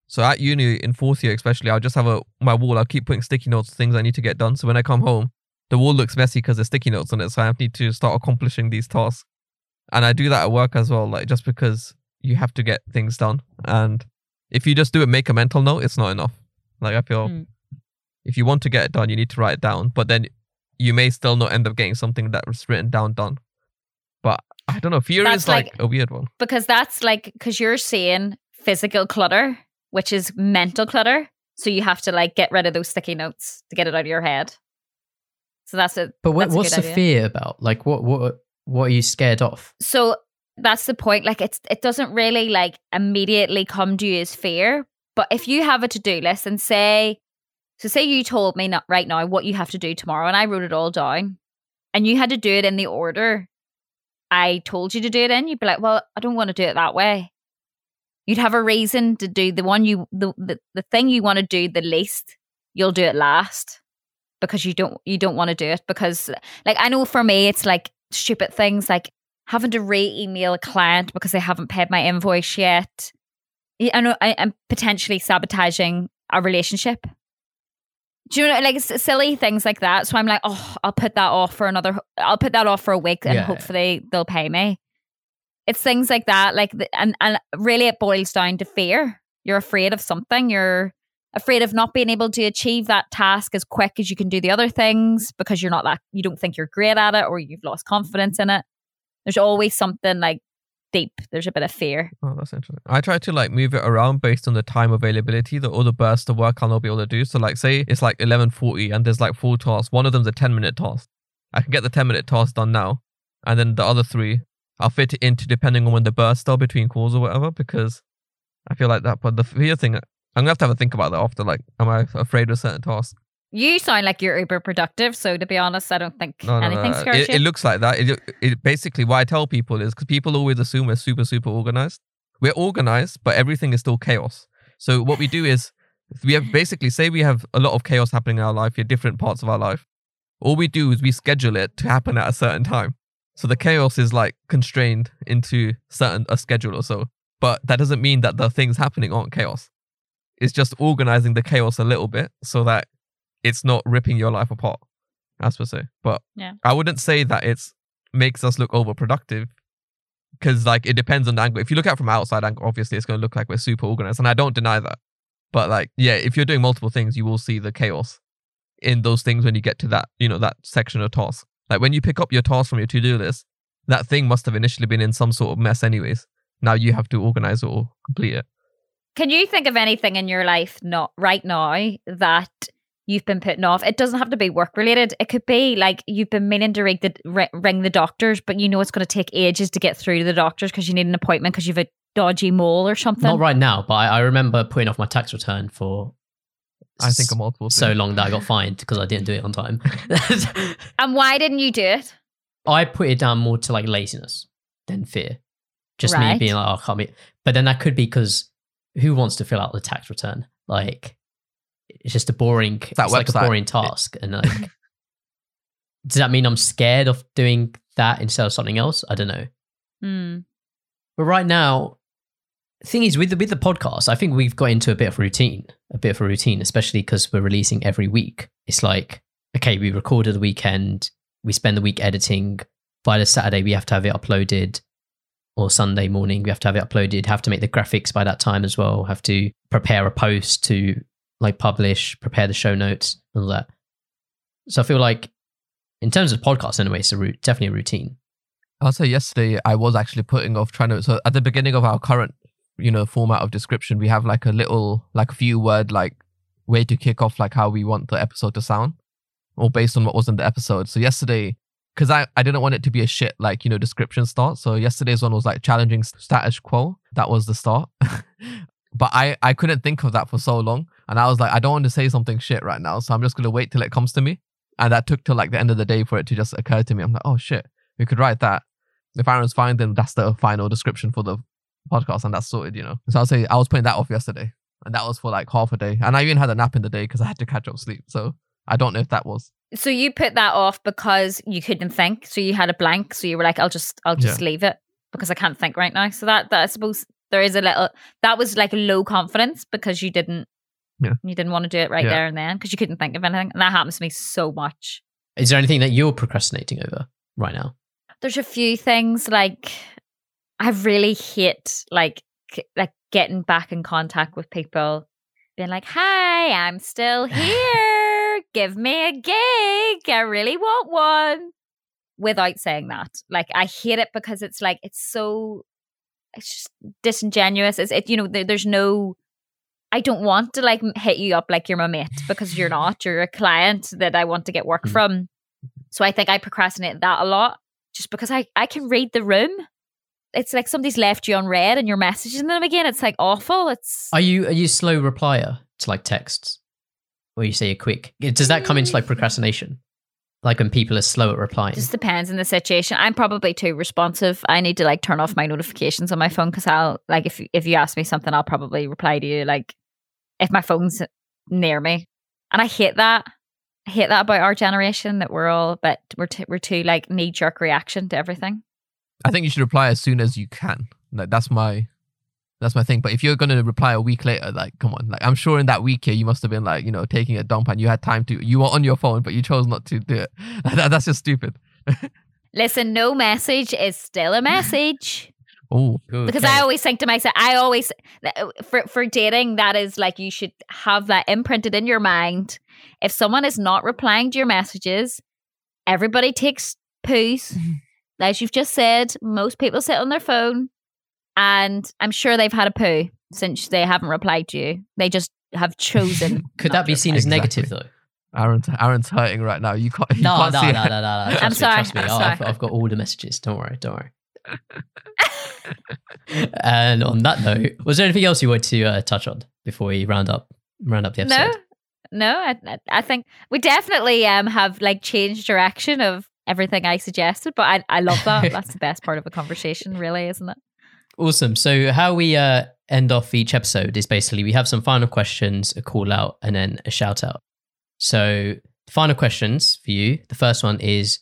So at uni in fourth year, especially, I'll just have a my wall. I'll keep putting sticky notes, things I need to get done. So when I come home, the wall looks messy because there's sticky notes on it. So I need to start accomplishing these tasks. And I do that at work as well, like just because you have to get things done. And if you just do it, make a mental note, it's not enough. Like I feel Mm. if you want to get it done, you need to write it down. But then you may still not end up getting something that was written down done. But I don't know. Fear That's is like, like- a weird one. Because that's like because you're saying physical clutter, which is mental clutter. So you have to like get rid of those sticky notes to get it out of your head. So that's it. But what, That's a what's the idea. fear about? Like, what, what, what are you scared of? So that's the point. Like it's it doesn't really like immediately come to you as fear. But if you have a to-do list and say so say you told me not right now what you have to do tomorrow and I wrote it all down and you had to do it in the order I told you to do it in, you'd be like, Well, I don't want to do it that way. You'd have a reason to do the one you the the, the thing you want to do the least, you'll do it last. Because you don't you don't want to do it because like I know for me it's like stupid things like having to re-email a client because they haven't paid my invoice yet. I know I, I'm potentially sabotaging a relationship. Do you know like silly things like that? So I'm like, oh, I'll put that off for another. I'll put that off for a week, and Yeah. hopefully they'll pay me. It's things like that, like and and really it boils down to fear. You're afraid of something. You're afraid of not being able to achieve that task as quick as you can do the other things because you're not that you don't think you're great at it or you've lost confidence in it. There's always something like deep. There's a bit of fear. Oh, that's interesting. I try to like move it around based on the time availability, the other burst of work I'll not be able to do. So like say it's like eleven forty and there's like four tasks. One of them's a ten minute task. I can get the ten minute task done now. And then the other three I'll fit it into depending on when the bursts are between calls or whatever, because I feel like that. But the fear thing I'm gonna have to have a think about that after. Like, am I afraid of certain tasks? You sound like you're uber productive, so to be honest, I don't think No, no, anything no. scares It, you. it looks like that. It, it basically what I tell people is because people always assume we're super super organized. We're organized, but everything is still chaos. So what we do is we have basically say we have a lot of chaos happening in our life, in different parts of our life. All we do is we schedule it to happen at a certain time. So the chaos is like constrained into certain a schedule or so. But that doesn't mean that the things happening aren't chaos. It's just organizing the chaos a little bit so that it's not ripping your life apart, as per se. But Yeah. I wouldn't say that it's makes us look overproductive because like it depends on the angle. If you look at it from outside angle, obviously it's going to look like we're super organized, and I don't deny that. But like, yeah, if you're doing multiple things, you will see the chaos in those things when you get to that, you know, that section of task. Like when you pick up your task from your to-do list, that thing must have initially been in some sort of mess, anyways. Now you have to organize it or complete it. Can you think of anything in your life not right now that you've been putting off? It doesn't have to be work related. It could be like you've been meaning to ring the ring the doctors, but you know it's going to take ages to get through to the doctors because you need an appointment because you've a dodgy mole or something. Not right now, but I, I remember putting off my tax return for I think a multiple. so long that I got fined because I didn't do it on time. And why didn't you do it? I put it down more to like laziness than fear. Just me being like, oh, I can't be. But then that could be because who wants to fill out the tax return? Like, it's just a boring, that it's like a boring task. And like, does that mean I'm scared of doing that instead of something else? I don't know. Hmm. But right now, thing is with the with the podcast, I think we've got into a bit of a routine, a bit of a routine, especially because we're releasing every week. It's like, okay, we recorded the weekend, we spend the week editing. By the Saturday, we have to have it uploaded, or Sunday morning, we have to have it uploaded. Have to make the graphics by that time as well. Have to prepare a post to like publish, prepare the show notes, and all that. So I feel like, in terms of podcasts, anyway, it's a route, definitely a routine. I'll say yesterday I was actually putting off trying to. So at the beginning of our current, you know, format of description, we have like a little, like a few word, like way to kick off, like how we want the episode to sound, or based on what was in the episode. So yesterday, because I I didn't want it to be a shit like you know description start. So yesterday's one was like challenging status quo. That was the start. but I I couldn't think of that for so long, and I was like, I don't want to say something shit right now, so I'm just gonna wait till it comes to me. And that took till like the end of the day for it to just occur to me. I'm like, oh shit, we could write that if Aaron's fine, then that's the final description for the podcast, and that's sorted, you know. So I'll say I was putting that off yesterday, and that was for like half a day, and I even had a nap in the day because I had to catch up sleep. So I don't know if that was So you put that off because you couldn't think. So you had a blank. So you were like, I'll just, I'll just leave it because I can't think right now. So that, that I suppose there is a little. That was like low confidence because you didn't. Yeah. You didn't want to do it right Yeah. there and then because you couldn't think of anything, and that happens to me so much. Is there anything that you're procrastinating over right now? There's a few things like I really hate like like getting back in contact with people, being like, "Hi, I'm still here. Give me a gig. I really want one." Without saying that, like I hate it because it's like it's so it's just disingenuous. It's it you know there, there's no. I don't want to like hit you up like you're my mate because you're not. You're a client that I want to get work Mm. from. So I think I procrastinate that a lot just because I, I can read the room. It's like somebody's left you on unread and you're messaging them again. It's like awful. It's Are you are you a slow replier to like texts, or you say a quick? Does that come into like procrastination? Like when people are slow at replying. just depends on the situation. I'm probably too responsive. I need to like turn off my notifications on my phone because I'll like if if you ask me something, I'll probably reply to you like if my phone's near me. And I hate that. I hate that about our generation that we're all but we're t- we're too like knee jerk reaction to everything. I think you should reply as soon as you can. Like that's my that's my thing. But if you're gonna reply a week later, like come on, like I'm sure in that week here you must have been like you know taking a dump and you had time to you were on your phone but you chose not to do it. That- that's just stupid. Listen, no message is still a message. Oh, because I always think to myself, I always for for dating that is like you should have that imprinted in your mind. If someone is not replying to your messages, everybody takes poos. As you've just said, most people sit on their phone, and I'm sure they've had a poo since they haven't replied to you. They just have chosen. Could that be seen as Exactly. negative though? Aaron's Aaron's hurting right now. You can't. You No, can't no, see no, it. no, no, no. Trust I'm me, sorry, Trust me. I'm Oh, I've. I've got all the messages. Don't worry. Don't worry. and on that note, was there anything else you wanted to uh, touch on before we round up round up the episode? no. no. I- I think we definitely um have like changed direction of everything I suggested, but I I love that. That's the best part of a conversation, really, isn't it? Awesome. So how we uh, end off each episode is basically we have some final questions, a call out, and then a shout out. So final questions for you. The first one is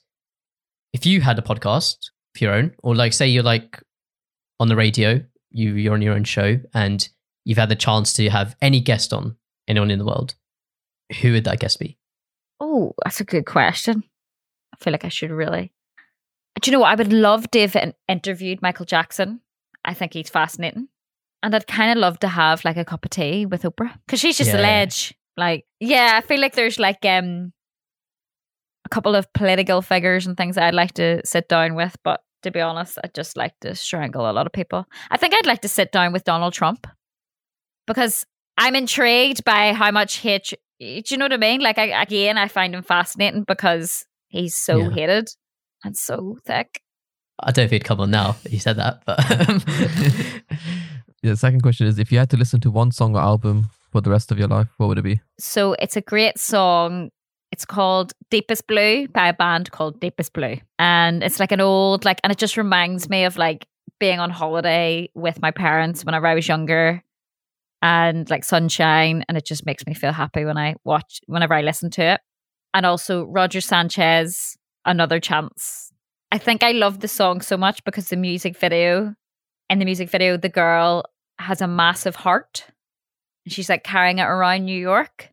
if you had a podcast of your own, or like say you're like on the radio, you you're on your own show, and you've had the chance to have any guest on, anyone in the world, who would that guest be? Oh, that's a good question. I feel like I should really. Do you know what? I would love to have in- interviewed Michael Jackson. I think he's fascinating. And I'd kind of love to have like a cup of tea with Oprah because she's just a ledge. Like, yeah, I feel like there's like um a couple of political figures and things that I'd like to sit down with. But to be honest, I'd just like to strangle a lot of people. I think I'd like to sit down with Donald Trump because I'm intrigued by how much hate. Do you know what I mean? Like, I, again, I find him fascinating because he's so Yeah. hated and so thick. I don't know if he'd come on now that you said that, but yeah, the second question is if you had to listen to one song or album for the rest of your life, what would it be? So it's a great song. It's called Deepest Blue by a band called Deepest Blue. And it's like an old, like, and it just reminds me of like being on holiday with my parents whenever I was younger and like sunshine and it just makes me feel happy when I watch whenever I listen to it. And also Roger Sanchez, Another Chance. I think I love the song so much because the music video in the music video the girl has a massive heart. And she's like carrying it around New York.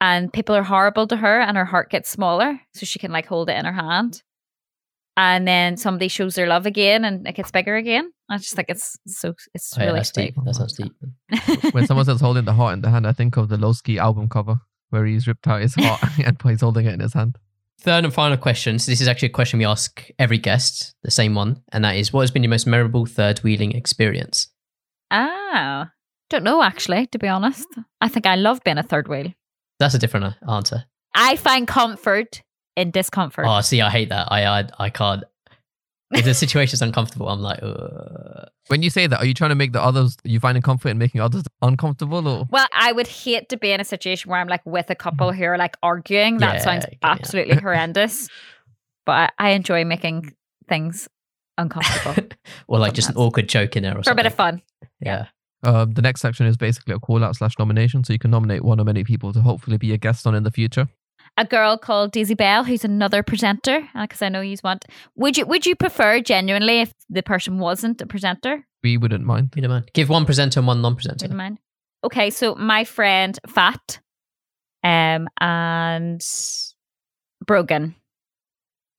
And people are horrible to her and her heart gets smaller so she can like hold it in her hand and then somebody shows their love again and it gets bigger again. I just think it's so it's Oh, yeah, really that's deep. That sounds deep. when someone says holding the heart in the hand, I think of the Lowski album cover where he's ripped out his heart and he's holding it in his hand. Third and final question. So this is actually a question we ask every guest, the same one, and that is, what has been your most memorable third wheeling experience? Oh, don't know actually. To be honest, I think I love being a third wheel. That's a different uh, answer. I find comfort in discomfort. Oh, see, I hate that. I I, I can't. If the situation's uncomfortable, I'm like, Ugh. When you say that, are you trying to make the others, you finding comfort in making others uncomfortable or? Well, I would hate to be in a situation where I'm like with a couple who are like arguing. That Yeah, sounds okay, yeah. absolutely horrendous. But I, I enjoy making things uncomfortable or like just an awkward joke in there or for a bit of fun. Yeah. Um, the next section is basically a call out slash nomination. So you can nominate one or many people to hopefully be a guest on in the future. A girl called Daisy Bell, who's another presenter, because I know you want. Would you Would you prefer genuinely if the person wasn't a presenter? We wouldn't mind. You don't mind. Give one presenter and one non-presenter. Wouldn't mind. Okay, so my friend Fat, um, and Brogan,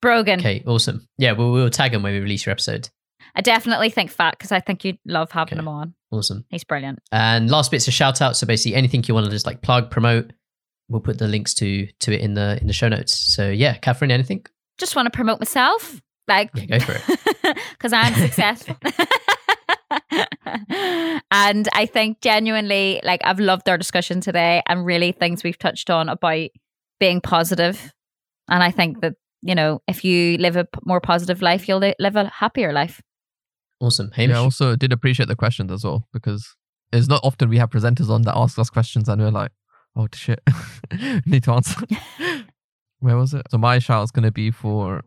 Brogan. Okay, awesome. Yeah, we'll, we'll tag him when we release your episode. I definitely think Fat because I think you'd love having Okay. him on. Awesome. He's brilliant. And last bit's a shout out. So basically, anything you want to just like plug, promote, we'll put the links to to it in the in the show notes. So yeah, Kathryn, anything? Just want to promote myself, like Yeah, go for it, because I'm successful. and I think genuinely, like I've loved our discussion today, and really things we've touched on about being positive. And I think that you know, if you live a more positive life, you'll live a happier life. Awesome. Hamish. Yeah, I also did appreciate the questions as well because it's not often we have presenters on that ask us questions and we're like, oh shit, need to answer. Where was it? So my shout is going to be for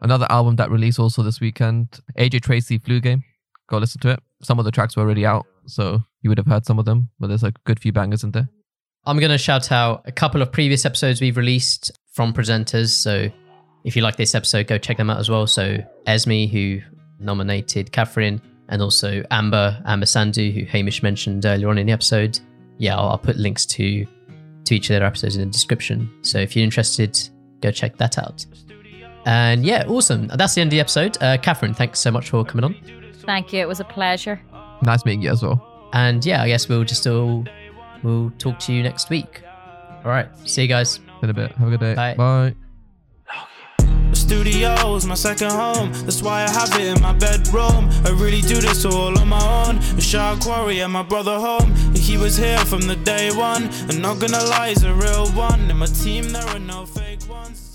another album that released also this weekend, AJ Tracey Flu Game. Go listen to it. Some of the tracks were already out, so you would have heard some of them, but there's a good few bangers in there. I'm going to shout out a couple of previous episodes we've released from presenters. So if you like this episode, go check them out as well. So Esme, who nominated Kathryn, and also Amber, Amber Sandu, who Hamish mentioned earlier on in the episode. Yeah, I'll, I'll put links to to each of their episodes in the description. So if you're interested, go check that out. And yeah, awesome. That's the end of the episode. Uh, Kathryn, thanks so much for coming on. Thank you. It was a pleasure. Nice meeting you as well. And yeah, I guess we'll just all we'll talk to you next week. All right, see you guys. In a bit. Have a good day. Bye. Bye. The studio is my second home. That's why I have it in my bedroom. I really do this all on my own. A shark quarry and my brother home. He was here from the day one. And not gonna lie, he's a real one. In my team, there are no fake ones.